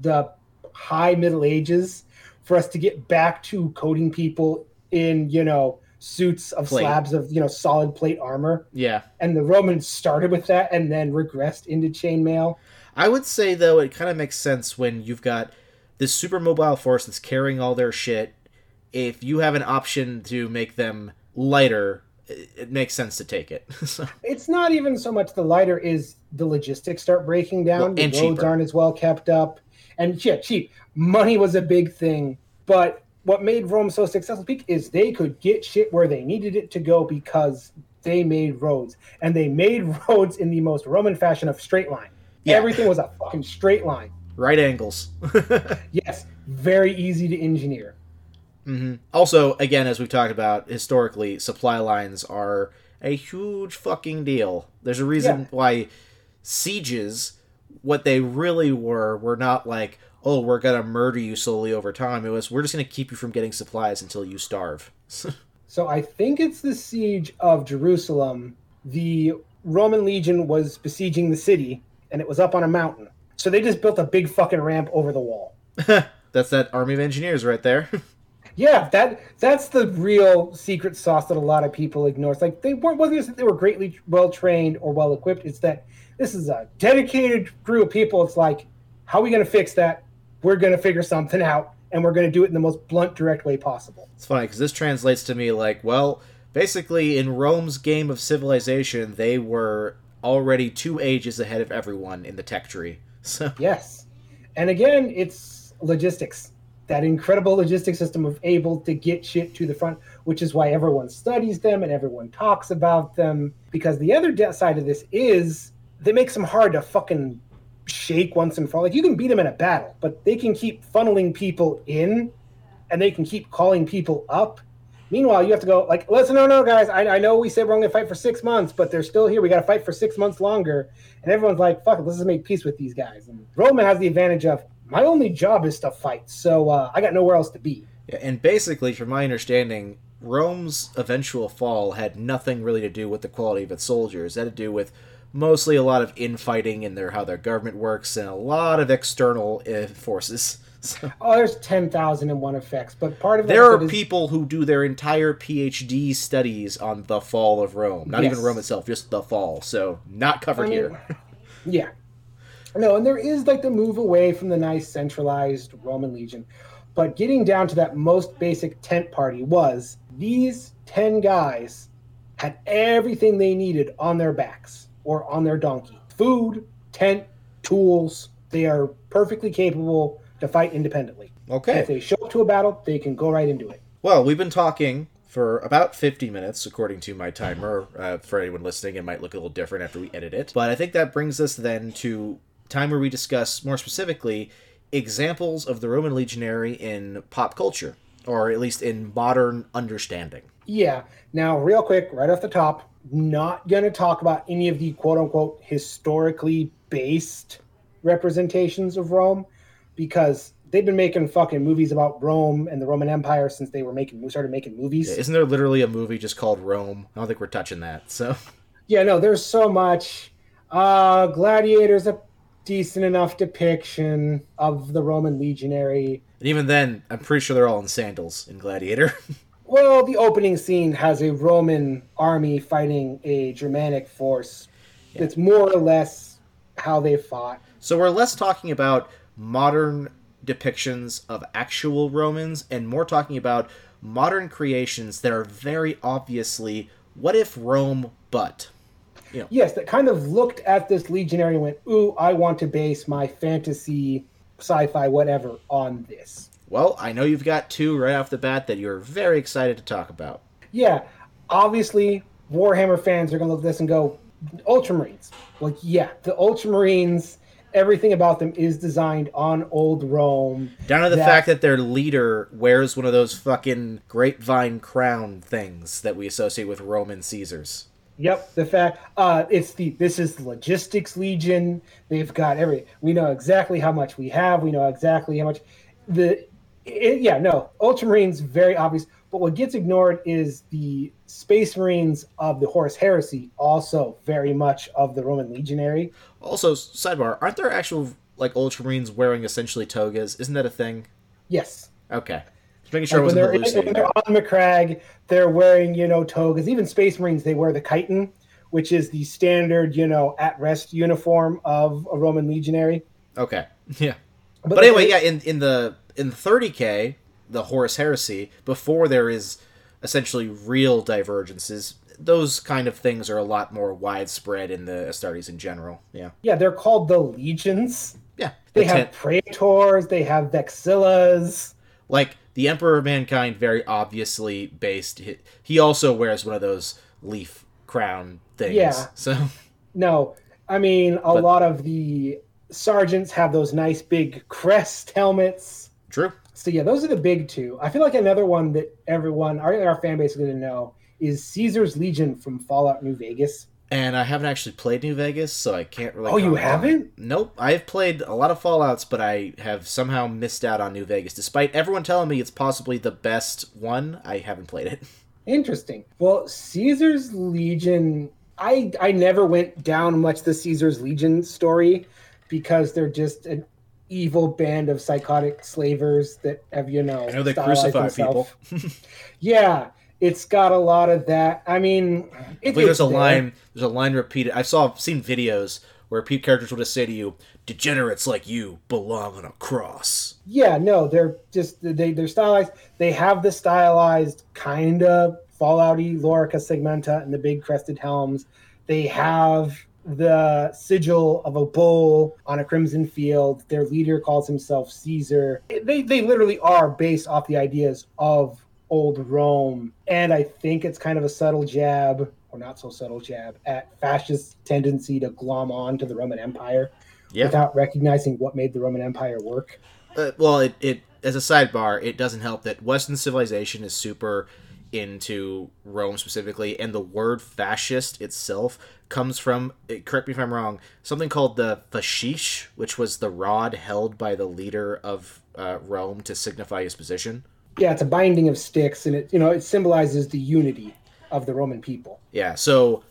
[SPEAKER 2] the high Middle Ages for us to get back to coating people in, you know, suits of
[SPEAKER 3] Plate.
[SPEAKER 2] slabs of, you know, solid plate armor.
[SPEAKER 3] yeah,
[SPEAKER 2] And the Romans started with that and then regressed into chainmail.
[SPEAKER 3] I would say though it kind of makes sense when you've got this super mobile force that's carrying all their shit. If you have an option to make them lighter, it it makes sense to take it. so,
[SPEAKER 2] It's not even so much the lighter is the logistics start breaking down.
[SPEAKER 3] Well,
[SPEAKER 2] the roads
[SPEAKER 3] cheaper.
[SPEAKER 2] aren't as well kept up. And yeah, cheap. Money was a big thing. But what made Rome so successful peak is they could get shit where they needed it to go because they made roads. And they made roads in the most Roman fashion of straight line.
[SPEAKER 3] Yeah.
[SPEAKER 2] Everything was a fucking straight line.
[SPEAKER 3] right angles.
[SPEAKER 2] Yes, very easy to engineer.
[SPEAKER 3] hmm Also, again, as we've talked about historically, supply lines are a huge fucking deal. There's a reason
[SPEAKER 2] Yeah.
[SPEAKER 3] why sieges, what they really were, were not like, oh, we're gonna murder you slowly over time. It was, we're just gonna keep you from getting supplies until you starve.
[SPEAKER 2] So I think it's the siege of Jerusalem. The Roman legion was besieging the city, and it was up on a mountain. So they just built a big fucking ramp over the wall.
[SPEAKER 3] That's that army of engineers right there.
[SPEAKER 2] Yeah, that that's the real secret sauce that a lot of people ignore. It's like they weren't wasn't just that they were greatly well trained or well equipped. It's that this is a dedicated group of people. It's like How are we going to fix that? We're going to figure something out, and we're going to do it in the most blunt, direct way possible.
[SPEAKER 3] It's funny because this translates to me like, well, basically in Rome's game of civilization, they were already two ages ahead of everyone in the tech tree. So
[SPEAKER 2] Yes. And again, it's logistics. That incredible logistics system of able to get shit to the front, which is why everyone studies them and everyone talks about them. Because the other de- side of this is they makes them hard to fucking shake once and for all. Like you can beat them in a battle, but they can keep funneling people in and they can keep calling people up. Meanwhile, you have to go like, listen, no, no, guys. I, I know we said we're only gonna fight for six months, but they're still here. We got to fight for six months longer. And everyone's like, fuck it, let's just make peace with these guys. And Roman has the advantage of my only job is to fight, so uh, I got nowhere else to be.
[SPEAKER 3] Yeah, and basically, from my understanding, Rome's eventual fall had nothing really to do with the quality of its soldiers. It had to do with mostly a lot of infighting and their how their government works and a lot of external uh, forces. So,
[SPEAKER 2] Oh, there's ten thousand and one effects, but part of that
[SPEAKER 3] there are
[SPEAKER 2] is-
[SPEAKER 3] people who do their entire PhD studies on the fall of Rome. Not even Rome itself, just the fall. So, not covered
[SPEAKER 2] I mean,
[SPEAKER 3] here.
[SPEAKER 2] Yeah. No, and there is like the move away from the nice centralized Roman legion. But getting down to that most basic tent party was these 10 guys had everything they needed on their backs or on their donkey food, tent, tools. They are perfectly capable to fight independently. And
[SPEAKER 3] Okay.
[SPEAKER 2] if they show up to a battle, they can go right into it.
[SPEAKER 3] Well, we've been talking for about 50 minutes, according to my timer. Uh, for anyone listening, it might look a little different after we edit it. But I think that brings us then to time where we discuss more specifically examples of the Roman legionary in pop culture, or at least in modern understanding.
[SPEAKER 2] Yeah. Now, real quick, right off the top, not going to talk about any of the quote unquote historically based representations of Rome because they've been making fucking movies about Rome and the Roman Empire since they were making we started making movies.
[SPEAKER 3] Isn't there literally a movie just called Rome? I don't think we're touching that. So,
[SPEAKER 2] Yeah, no, there's so much. Uh Gladiator's a decent enough depiction of the Roman legionary.
[SPEAKER 3] and even then, I'm pretty sure they're all in sandals in Gladiator.
[SPEAKER 2] Well, the opening scene has a Roman army fighting a Germanic force. It's more or less how they fought.
[SPEAKER 3] So we're less talking about modern depictions of actual Romans and more talking about modern creations that are very obviously what if Rome but
[SPEAKER 2] Yes, that kind of looked at this legionary and went, "Ooh, I want to base my fantasy, sci-fi, whatever on this."
[SPEAKER 3] well, I know you've got two right off the bat that you're very excited to talk about.
[SPEAKER 2] Yeah, obviously, Warhammer fans are going to look at this and go, "Ultramarines." Like, yeah, the Ultramarines. Everything about them is designed on old Rome.
[SPEAKER 3] Down to the
[SPEAKER 2] That-
[SPEAKER 3] fact that their leader wears one of those fucking grapevine crown things that we associate with Roman Caesars.
[SPEAKER 2] Yep, the fact uh, it's the this is the logistics legion. They've got every. We know exactly how much we have. We know exactly how much the. It, yeah, no, Ultramarines very obvious. But what gets ignored is the Space Marines of the Horus Heresy, also very much of the Roman legionary.
[SPEAKER 3] Also, sidebar, aren't there actual like ultramarines wearing essentially togas? Isn't that a thing?
[SPEAKER 2] Yes,
[SPEAKER 3] Okay. Just making sure
[SPEAKER 2] like
[SPEAKER 3] I
[SPEAKER 2] when
[SPEAKER 3] wasn't
[SPEAKER 2] they're, when
[SPEAKER 3] hallucinating.
[SPEAKER 2] they're on Macragge, they're wearing you know togas. Even Space Marines, they wear the chiton, which is the standard you know at rest uniform of a Roman legionary.
[SPEAKER 3] Okay. Yeah.
[SPEAKER 2] But,
[SPEAKER 3] But anyway, yeah, in in the in 30k, the Horus Heresy, before there is essentially real divergences, those kind of things are a lot more widespread in the Astartes in general. Yeah.
[SPEAKER 2] Yeah, they're called the legions.
[SPEAKER 3] Yeah.
[SPEAKER 2] They
[SPEAKER 3] The
[SPEAKER 2] have
[SPEAKER 3] ten-
[SPEAKER 2] praetors, they have vexillas.
[SPEAKER 3] like the Emperor of Mankind very obviously based he, he also wears one of those leaf crown things.
[SPEAKER 2] Yeah.
[SPEAKER 3] So
[SPEAKER 2] No, I mean a
[SPEAKER 3] But-
[SPEAKER 2] lot of the sergeants have those nice big crest helmets.
[SPEAKER 3] true.
[SPEAKER 2] So yeah, those are the big two. I feel like another one that everyone, our, our fan base is going to know is Caesar's Legion from Fallout New Vegas.
[SPEAKER 3] And I haven't actually played New Vegas, so I can't really.
[SPEAKER 2] Oh, you haven't?
[SPEAKER 3] Nope. I've played a lot of Fallout's, but I have somehow missed out on New Vegas. Despite everyone telling me it's possibly the best one, I haven't played it.
[SPEAKER 2] Interesting. Well, Caesar's Legion, I I never went down much the Caesar's Legion story because they're just an evil band of psychotic slavers that have you know.
[SPEAKER 3] I know they crucify people.
[SPEAKER 2] yeah, it's got a lot of that. I mean,
[SPEAKER 3] I there's a
[SPEAKER 2] there.
[SPEAKER 3] line. There's a line repeated. I saw seen videos where characters will just say to you, "Degenerates like you belong on a cross."
[SPEAKER 2] Yeah, no, they're just they they're stylized. They have the stylized kind of Fallouty Lorica segmenta and the big crested helms. They have the sigil of a bull on a crimson field. Their leader calls himself Caesar. They they literally are based off the ideas of old Rome, and I think it's kind of a subtle jab or not so subtle jab at fascist tendency to glom on to the Roman Empire
[SPEAKER 3] Yeah.
[SPEAKER 2] without recognizing what made the Roman Empire work.
[SPEAKER 3] Uh, well, it, it as a sidebar, it doesn't help that Western civilization is super into Rome specifically, and the word fascist itself comes from. eh, Correct me if I'm wrong. Something called the fascish, which was the rod held by the leader of uh, Rome to signify his position.
[SPEAKER 2] Yeah, it's a binding of sticks, and it you know it symbolizes the unity of the Roman people.
[SPEAKER 3] Yeah, so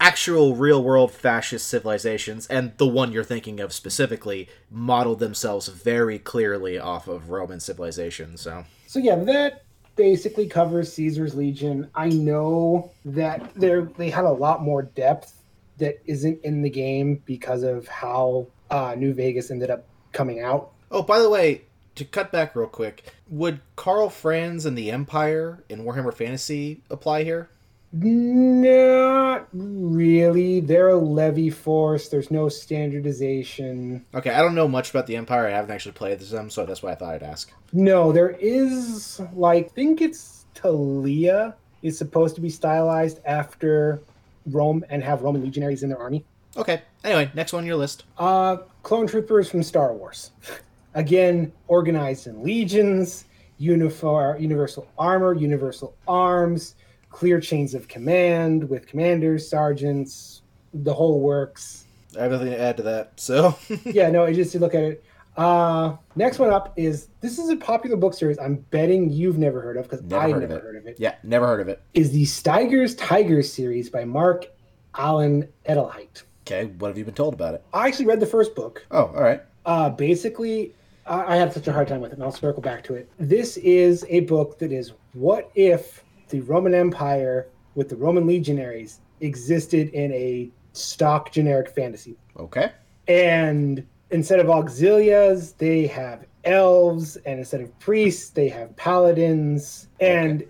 [SPEAKER 3] actual real world fascist civilizations, and the one you're thinking of specifically, modeled themselves very clearly off of Roman civilization. So
[SPEAKER 2] So yeah, that basically covers Caesar's Legion. I know that they they had a lot more depth that isn't in the game because of how uh, New Vegas ended up coming out.
[SPEAKER 3] Oh, by the way, to cut back real quick, would Karl Franz and the Empire in Warhammer Fantasy apply here?
[SPEAKER 2] Not really. They're a levy force. There's no standardization.
[SPEAKER 3] Okay, I don't know much about the Empire. I haven't actually played them, so that's why I thought I'd ask.
[SPEAKER 2] No, there is like I think it's Tilea is supposed to be stylized after Rome and have Roman legionaries in their army.
[SPEAKER 3] Okay, anyway, next one on your list.
[SPEAKER 2] Uh clone troopers from Star Wars. Again, organized in legions, uniform universal armor, universal arms, clear chains of command with commanders, sergeants, the whole works.
[SPEAKER 3] I have nothing to add to that, so.
[SPEAKER 2] yeah, no, I just to look at it. Uh, next one up is this is a popular book series. I'm betting you've never heard of because I
[SPEAKER 3] heard
[SPEAKER 2] never
[SPEAKER 3] of
[SPEAKER 2] heard of it.
[SPEAKER 3] yeah, never heard of it.
[SPEAKER 2] Is the Stiger's Tigers series by Marc Alan Edelheit.
[SPEAKER 3] Okay, what have you been told about it?
[SPEAKER 2] I actually read the first book.
[SPEAKER 3] Oh, alright.
[SPEAKER 2] Uh, basically, I, I had such a hard time with it, and I'll circle back to it. This is a book that is what if the Roman Empire with the Roman legionaries existed in a stock generic fantasy
[SPEAKER 3] Okay.
[SPEAKER 2] and instead of auxilias they have elves and instead of priests they have paladins and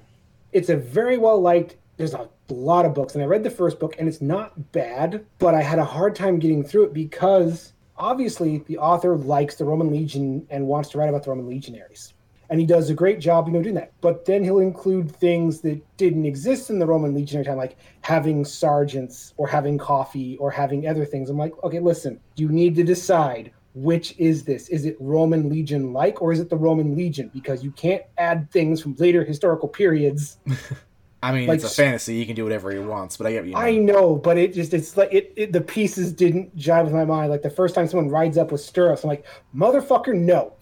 [SPEAKER 2] it's a very well liked there's a lot of books and i read the first book and it's not bad but i had a hard time getting through it because obviously the author likes the roman legion and wants to write about the roman legionaries and he does a great job, you know, doing that. But then he'll include things that didn't exist in the Roman legionary time, like having sergeants or having coffee or having other things. I'm like, okay, listen, you need to decide which is this? Is it Roman legion like, or is it the Roman legion? Because you can't add things from later historical periods.
[SPEAKER 3] I mean,
[SPEAKER 2] Like
[SPEAKER 3] it's a fantasy. He can do whatever he wants, but I get you
[SPEAKER 2] I know, but it just it's like it, it the pieces didn't jive with my mind. Like the first time someone rides up with stirrups, I'm like, motherfucker, no.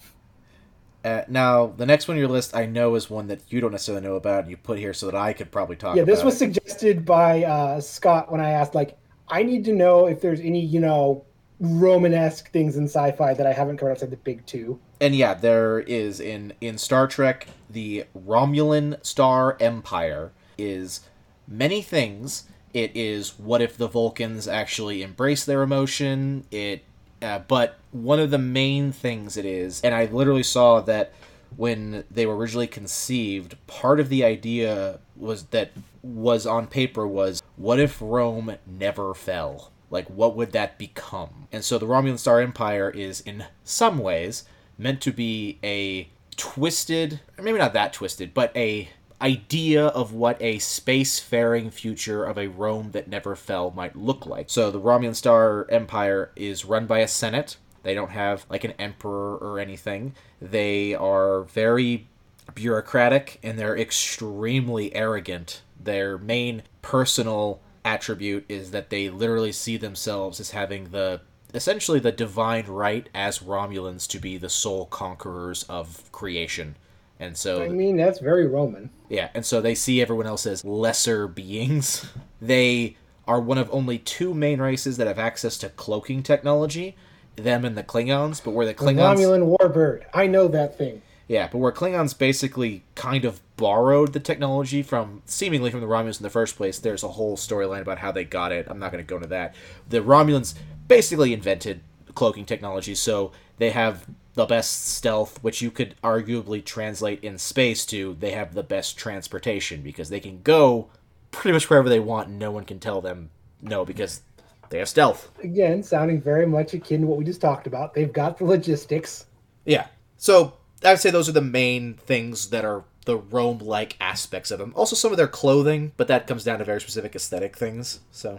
[SPEAKER 3] Uh, now, the next one on your list I know is one that you don't necessarily know about, and you put here so that I could probably talk
[SPEAKER 2] Yeah, this was
[SPEAKER 3] it.
[SPEAKER 2] suggested by uh, Scott when I asked, like, I need to know if there's any, you know, Romanesque things in sci-fi that I haven't covered outside the big two.
[SPEAKER 3] and yeah, there is in in Star Trek the Romulan Star Empire is many things. It is what if the Vulcans actually embrace their emotion? It, uh, but one of the main things it is, and I literally saw that when they were originally conceived, part of the idea was that was on paper was what if Rome never fell? Like, what would that become? And so the Romulan Star Empire is, in some ways, meant to be a twisted, maybe not that twisted, but a idea of what a spacefaring future of a Rome that never fell might look like. So the Romulan Star Empire is run by a senate. They don't have like an emperor or anything. They are very bureaucratic and they're extremely arrogant. Their main personal attribute is that they literally see themselves as having the essentially the divine right as Romulans to be the sole conquerors of creation. And so
[SPEAKER 2] I mean, that's very Roman.
[SPEAKER 3] yeah, and so they see everyone else as lesser beings. They are one of only two main races that have access to cloaking technology, them and the Klingons, but where the
[SPEAKER 2] The
[SPEAKER 3] Klingons
[SPEAKER 2] Romulan warbird. I know that thing.
[SPEAKER 3] yeah, but where Klingons basically kind of borrowed the technology from seemingly from the Romulans in the first place, there's a whole storyline about how they got it. I'm not going to go into that. The Romulans basically invented cloaking technology, so they have the best stealth, which you could arguably translate in space to they have the best transportation because they can go pretty much wherever they want and no one can tell them no because they have stealth.
[SPEAKER 2] Again, sounding very much akin to what we just talked about. They've got the logistics.
[SPEAKER 3] Yeah. So I would say those are the main things that are the Rome like aspects of them. Also some of their clothing, but that comes down to very specific aesthetic things. So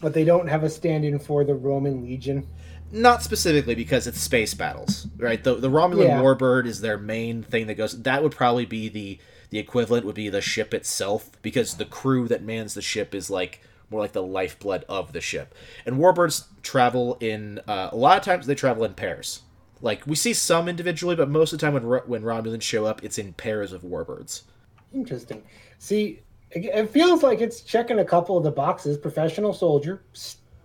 [SPEAKER 2] But they don't have a stand in for the Roman legion.
[SPEAKER 3] Not specifically because it's space battles, right? The the Romulan
[SPEAKER 2] Yeah.
[SPEAKER 3] warbird is their main thing that goes. That would probably be the the equivalent would be the ship itself because the crew that mans the ship is like more like the lifeblood of the ship. And warbirds travel in uh, a lot of times they travel in pairs. Like we see some individually, but most of the time when when Romulans show up, it's in pairs of warbirds.
[SPEAKER 2] Interesting. See, it- it feels like it's checking a couple of the boxes professional soldier,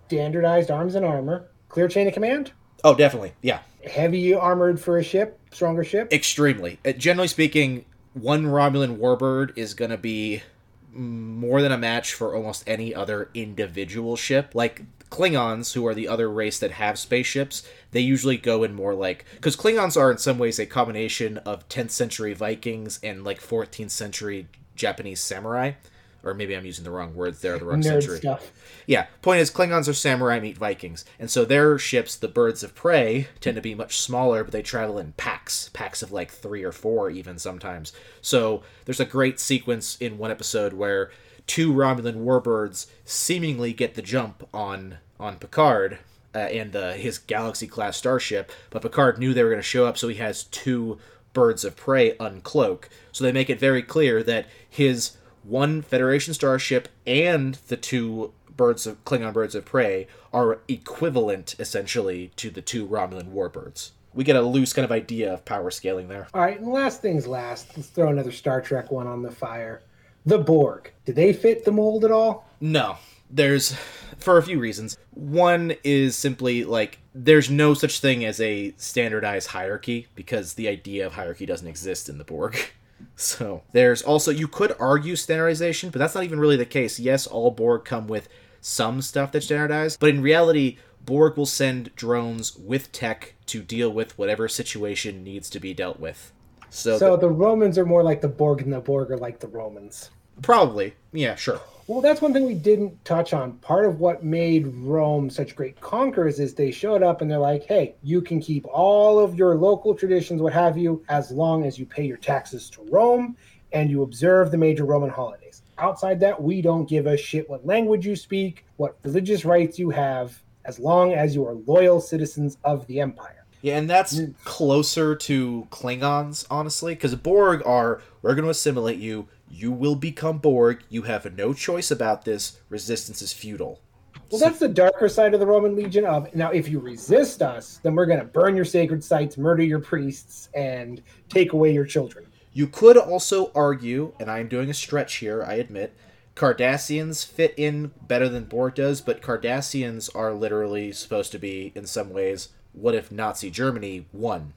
[SPEAKER 2] standardized arms and armor, clear chain of command,
[SPEAKER 3] Oh, definitely, yeah.
[SPEAKER 2] heavy armored for a ship, stronger ship.
[SPEAKER 3] Extremely. Uh, generally speaking, one Romulan warbird is going to be more than a match for almost any other individual ship. Like Klingons, who are the other race that have spaceships, they usually go in more like because Klingons are in some ways a combination of 10th century Vikings and like 14th century Japanese samurai. Or maybe I'm using the wrong words there, the wrong
[SPEAKER 2] Nerd
[SPEAKER 3] century.
[SPEAKER 2] stuff.
[SPEAKER 3] Yeah, point is, Klingons are samurai meet Vikings, and so their ships, the birds of prey, tend to be much smaller, but they travel in packs, packs of like three or four, even sometimes. So there's a great sequence in one episode where two Romulan warbirds seemingly get the jump on on Picard uh, and uh, his Galaxy class starship, but Picard knew they were going to show up, so he has two birds of prey uncloak. So they make it very clear that his one Federation starship and the two birds of Klingon birds of prey are equivalent essentially to the two Romulan warbirds. We get a loose kind of idea of power scaling there.
[SPEAKER 2] All right, and last things last. Let's throw another Star Trek one on the fire. The Borg. Do they fit the mold at all?
[SPEAKER 3] No, there's for a few reasons. One is simply like there's no such thing as a standardized hierarchy because the idea of hierarchy doesn't exist in the Borg. So there's also you could argue standardization, but that's not even really the case. Yes, all Borg come with some stuff that's standardized, but in reality, Borg will send drones with tech to deal with whatever situation needs to be dealt with. So,
[SPEAKER 2] So the Romans are more like the Borg, and the Borg are like the Romans.
[SPEAKER 3] probably, yeah, sure.
[SPEAKER 2] Well, that's one thing we didn't touch on. Part of what made Rome such great conquerors is they showed up and they're like, hey, you can keep all of your local traditions, what have you, as long as you pay your taxes to Rome and you observe the major Roman holidays. Outside that, we don't give a shit what language you speak, what religious rights you have, as long as you are loyal citizens of the empire.
[SPEAKER 3] Yeah, and that's mm. closer to Klingons, honestly, because Borg are we're going to assimilate you. You will become Borg. You have no choice about this. Resistance is futile.
[SPEAKER 2] Well, that's the darker side of the Roman Legion. Of now, if you resist us, then we're going to burn your sacred sites, murder your priests, and take away your children.
[SPEAKER 3] You could also argue, and I am doing a stretch here, I admit, Cardassians fit in better than Borg does, but Cardassians are literally supposed to be, in some ways, what if Nazi Germany won,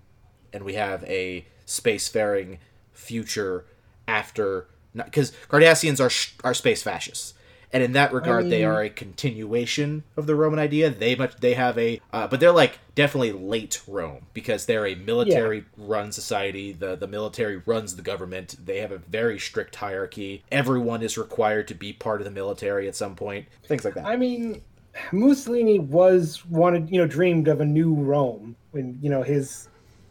[SPEAKER 3] and we have a spacefaring future after because Cardassians are are space fascists, and in that regard, they
[SPEAKER 2] mean-
[SPEAKER 3] are a continuation of the Roman idea. They much they have a, uh, but they're like definitely late Rome because they're a military run society. the The military runs the government. They have a very strict hierarchy. Everyone is required to be part of the military at some point. Things like that.
[SPEAKER 2] I mean, Mussolini was wanted, you know, dreamed of a new Rome when you know his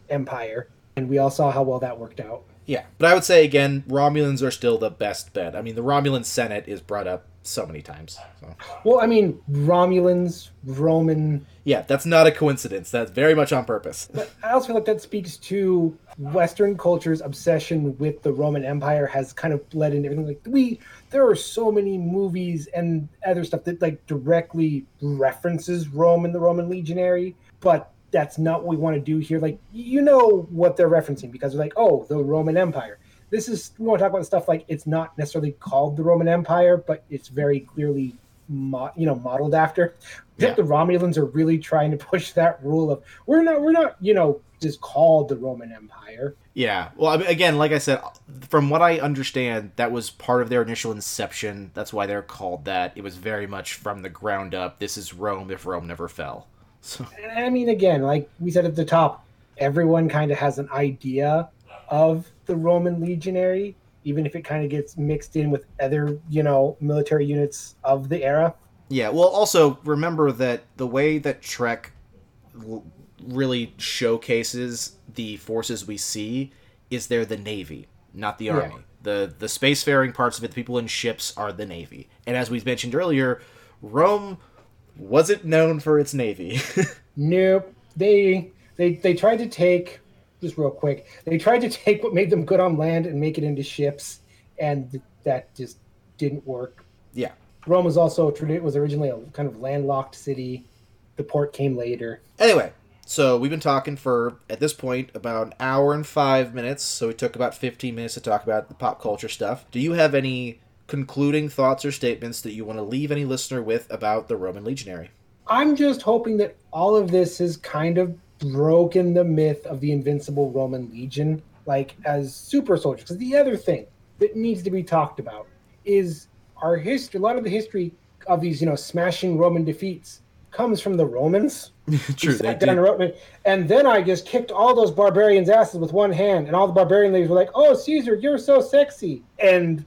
[SPEAKER 2] empire, and we all saw how well that worked out.
[SPEAKER 3] Yeah, but I would say again, Romulans are still the best bet. I mean, the Romulan Senate is brought up so many times. So.
[SPEAKER 2] Well, I mean, Romulans, Roman.
[SPEAKER 3] Yeah, that's not a coincidence. That's very much on purpose.
[SPEAKER 2] But I also feel like that speaks to Western culture's obsession with the Roman Empire has kind of bled into everything. Like we, there are so many movies and other stuff that like directly references Rome and the Roman legionary, but that's not what we want to do here. Like you know what they're referencing because they're like, oh, the Roman Empire. This is we want to talk about stuff like it's not necessarily called the Roman Empire, but it's very clearly, mo- you know, modeled after. I think
[SPEAKER 3] Yeah.
[SPEAKER 2] the Romulans are really trying to push that rule of we're not we're not you know just called the Roman Empire.
[SPEAKER 3] Yeah. Well, I mean, again, like I said, from what I understand, that was part of their initial inception. That's why they're called that. It was very much from the ground up. This is Rome if Rome never fell. So
[SPEAKER 2] I mean, again, like we said at the top, everyone kind of has an idea of the Roman legionary, even if it kind of gets mixed in with other, you know, military units of the era.
[SPEAKER 3] Yeah, well, also remember that the way that Trek really showcases the forces we see is they're the Navy, not the
[SPEAKER 2] Yeah.
[SPEAKER 3] Army. The the spacefaring parts of it, the people in ships, are the Navy. And as we mentioned earlier, Rome wasn't known for its Navy.
[SPEAKER 2] Nope. They they they tried to take just real quick. They tried to take what made them good on land and make it into ships, and th- that just didn't work.
[SPEAKER 3] yeah.
[SPEAKER 2] Rome was also was originally a kind of landlocked city. The port came later.
[SPEAKER 3] Anyway, so we've been talking for at this point about an hour and five minutes. So we took about fifteen minutes to talk about the pop culture stuff. Do you have any concluding thoughts or statements that you want to leave any listener with about the Roman legionary?
[SPEAKER 2] I'm just hoping that all of this has kind of broken the myth of the invincible Roman legion, like as super soldiers. Because the other thing that needs to be talked about is our history. A lot of the history of these, you know, smashing Roman defeats comes from the Romans.
[SPEAKER 3] True, they
[SPEAKER 2] sat down and
[SPEAKER 3] did.
[SPEAKER 2] wrote And then I just kicked all those barbarians' asses with one hand, and all the barbarian ladies were like, "Oh, Caesar, you're so sexy." And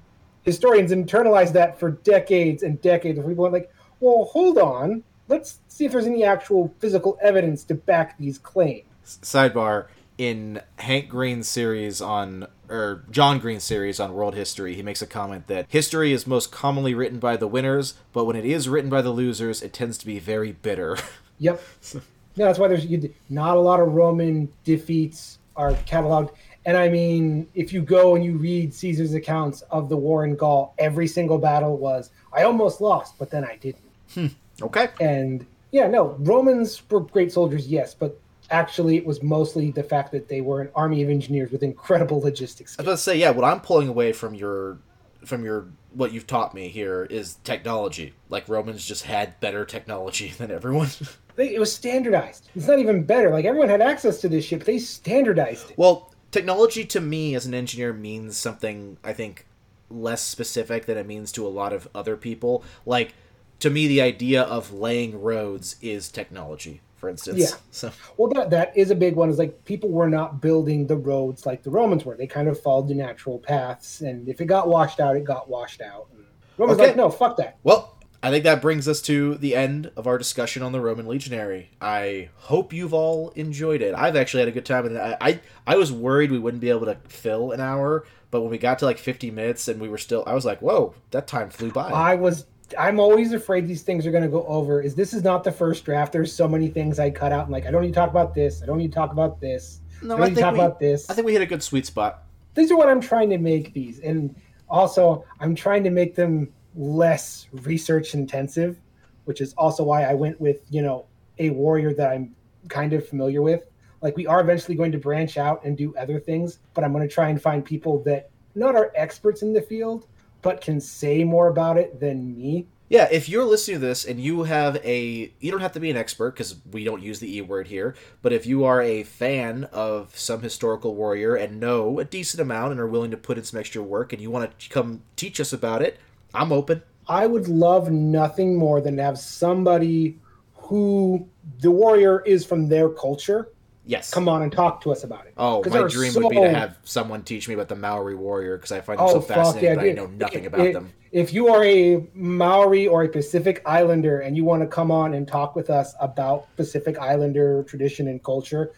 [SPEAKER 2] historians internalized that for decades and decades. We went like, "Well, hold on, let's see if there's any actual physical evidence to back these claims."
[SPEAKER 3] Sidebar: In Hank Green's series on, or John Green's series on world history, he makes a comment that history is most commonly written by the winners, but when it is written by the losers, it tends to be very bitter.
[SPEAKER 2] Yep. No, that's why there's you, not a lot of Roman defeats are cataloged. And I mean, if you go and you read Caesar's accounts of the war in Gaul, every single battle was, I almost lost, but then I didn't. Hmm.
[SPEAKER 3] okay.
[SPEAKER 2] And yeah, no, Romans were great soldiers, yes, but actually it was mostly the fact that they were an army of engineers with incredible logistics.
[SPEAKER 3] I was about to say, yeah. What I'm pulling away from your, from your, what you've taught me here is technology. Like Romans just had better technology than everyone.
[SPEAKER 2] They, it was standardized. It's not even better. Like everyone had access to this ship. They standardized it.
[SPEAKER 3] well, technology to me as an engineer means something I think less specific than it means to a lot of other people. Like to me, the idea of laying roads is technology. For instance,
[SPEAKER 2] Yeah.
[SPEAKER 3] So
[SPEAKER 2] Well, that that is a big one. Is like people were not building the roads like the Romans were. They kind of followed the natural paths, and if it got washed out, it got washed out. And Romans
[SPEAKER 3] Okay.
[SPEAKER 2] like, no, fuck that.
[SPEAKER 3] Well, I think that brings us to the end of our discussion on the Roman Legionary. I hope you've all enjoyed it. I've actually had a good time, and I, I I was worried we wouldn't be able to fill an hour, but when we got to like 50 minutes and we were still, I was like, whoa, that time flew by.
[SPEAKER 2] I was. I'm always afraid these things are going to go over. Is this is not the first draft? There's so many things I cut out. I'm like, I don't need to talk about this. I don't need to talk about this.
[SPEAKER 3] no,
[SPEAKER 2] I don't need to talk
[SPEAKER 3] we,
[SPEAKER 2] about this.
[SPEAKER 3] I think we hit a good sweet spot.
[SPEAKER 2] these are what I'm trying to make these, and also I'm trying to make them less research intensive, which is also why I went with you know a warrior that I'm kind of familiar with. Like we are eventually going to branch out and do other things, but I'm going to try and find people that not are experts in the field, but can say more about it than me.
[SPEAKER 3] Yeah, if you're listening to this and you have a, you don't have to be an expert because we don't use the E word here, but if you are a fan of some historical warrior and know a decent amount and are willing to put in some extra work and you want to come teach us about it, I'm open.
[SPEAKER 2] I would love nothing more than to have somebody who the warrior is from their culture
[SPEAKER 3] Yes.
[SPEAKER 2] come on and talk to us about it.
[SPEAKER 3] Oh, my dream would be to have someone teach me about the Maori warrior because I find them
[SPEAKER 2] Oh
[SPEAKER 3] so
[SPEAKER 2] fuck
[SPEAKER 3] fascinating,
[SPEAKER 2] yeah!
[SPEAKER 3] but I know nothing
[SPEAKER 2] If-
[SPEAKER 3] about
[SPEAKER 2] if-
[SPEAKER 3] them.
[SPEAKER 2] If you are a Maori or a Pacific Islander and you want to come on and talk with us about Pacific Islander tradition and culture,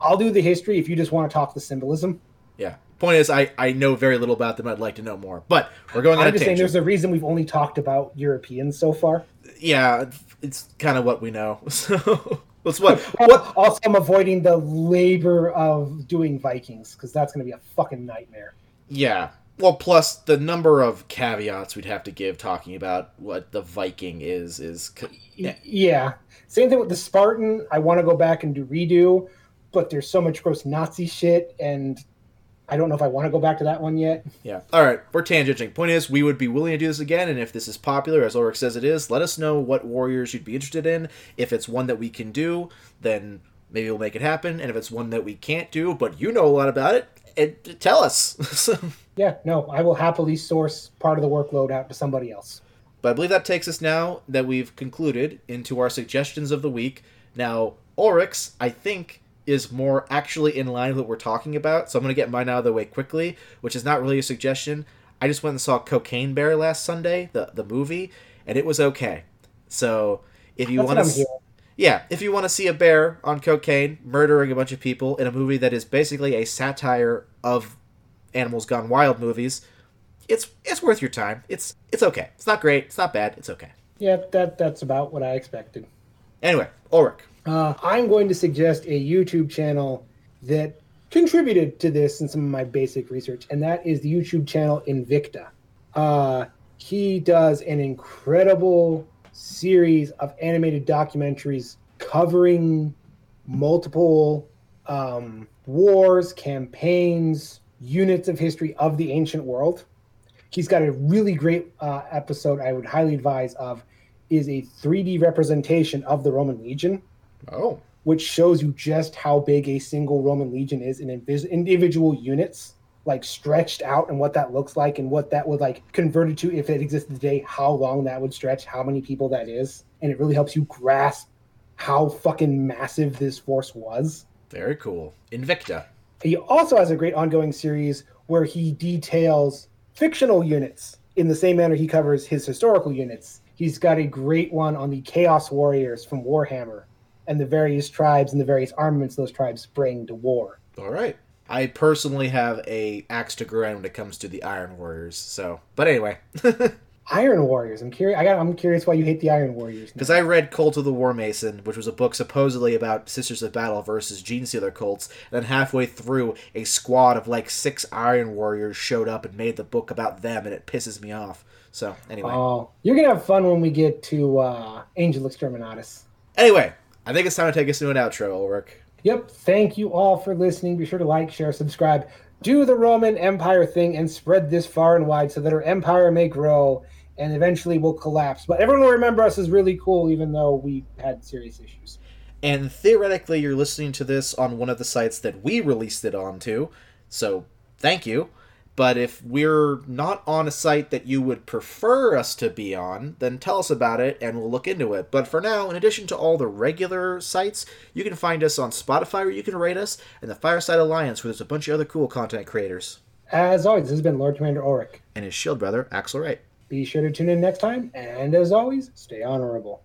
[SPEAKER 2] I'll do the history. If you just want to talk the symbolism,
[SPEAKER 3] Yeah. Point is, I, I know very little about them. I'd like to know more, but we're going on
[SPEAKER 2] I'm just saying there's a reason we've only talked about Europeans so far.
[SPEAKER 3] Yeah, it's kind of what we know. So that's what what
[SPEAKER 2] Also, I'm avoiding the labor of doing Vikings because that's going to be a fucking nightmare.
[SPEAKER 3] Yeah. Well, plus the number of caveats we'd have to give talking about what the Viking is is.
[SPEAKER 2] Yeah. Same thing with the Spartan. I want to go back and do redo, but there's so much gross Nazi shit, and I don't know if I want to go back to that one yet.
[SPEAKER 3] Yeah. All right, we're tangenting. Point is, we would be willing to do this again, and if this is popular, as Ulrich says it is, let us know what warriors you'd be interested in. If it's one that we can do, then maybe we'll make it happen. And if it's one that we can't do, but you know a lot about it, it tell us. So-
[SPEAKER 2] Yeah, no, I will happily source part of the workload out to somebody else.
[SPEAKER 3] But I believe that takes us now that we've concluded into our suggestions of the week. Now, Oryx, I think, is more actually in line with what we're talking about, so I'm going to get mine out of the way quickly, which is not really a suggestion. I just went and saw Cocaine Bear last Sunday, the, the movie, and it was okay. So if you want to. Yeah, if you want to see a bear on cocaine murdering a bunch of people in a movie that is basically a satire of animals gone wild movies, it's it's worth your time. It's it's okay. It's not great. It's not bad. It's okay.
[SPEAKER 2] Yeah, that that's about what I expected.
[SPEAKER 3] Anyway, Ulrich.
[SPEAKER 2] Uh, I'm going to suggest a YouTube channel that contributed to this in some of my basic research, and that is the YouTube channel Invicta. Uh, he does an incredible series of animated documentaries covering multiple um, wars, campaigns, units of history of the ancient world. He's got a really great uh, episode I would highly advise of is a 3D representation of the Roman legion
[SPEAKER 3] Oh,
[SPEAKER 2] which shows you just how big a single Roman legion is in invis- individual units, like stretched out, and what that looks like, and what that would like converted to if it existed today, how long that would stretch, how many people that is, and it really helps you grasp how fucking massive this force was.
[SPEAKER 3] very cool. Invicta.
[SPEAKER 2] He also has a great ongoing series where he details fictional units in the same manner he covers his historical units. He's got a great one on the Chaos Warriors from Warhammer and the various tribes and the various armaments those tribes bring to war.
[SPEAKER 3] All right. I personally have a axe to grind when it comes to the Iron Warriors. So, but anyway,
[SPEAKER 2] Iron Warriors. I'm curious. I got. I'm curious why you hate the Iron Warriors.
[SPEAKER 3] because I read Cult of the Warmason, which was a book supposedly about Sisters of Battle versus Genestealer cults. And then halfway through, a squad of like six Iron Warriors showed up and made the book about them, and it pisses me off. So anyway,
[SPEAKER 2] Oh, you're gonna have fun when we get to uh, Angel Exterminatus.
[SPEAKER 3] anyway, I think it's time to take us to an outro, Ulrich.
[SPEAKER 2] Yep. Thank you all for listening. Be sure to like, share, subscribe. Do the Roman Empire thing and spread this far and wide so that our empire may grow and eventually will collapse. But everyone will remember us as really cool, even though we had serious issues.
[SPEAKER 3] And theoretically, you're listening to this on one of the sites that we released it onto, so thank you. But if we're not on a site that you would prefer us to be on, then tell us about it and we'll look into it. But for now, in addition to all the regular sites, you can find us on Spotify where you can rate us, and the Fireside Alliance where there's a bunch of other cool content creators.
[SPEAKER 2] As always, this has been Lord Commander Ulrich.
[SPEAKER 3] And his shield brother, Axle Wright.
[SPEAKER 2] Be sure to tune in next time, and as always, stay honorable.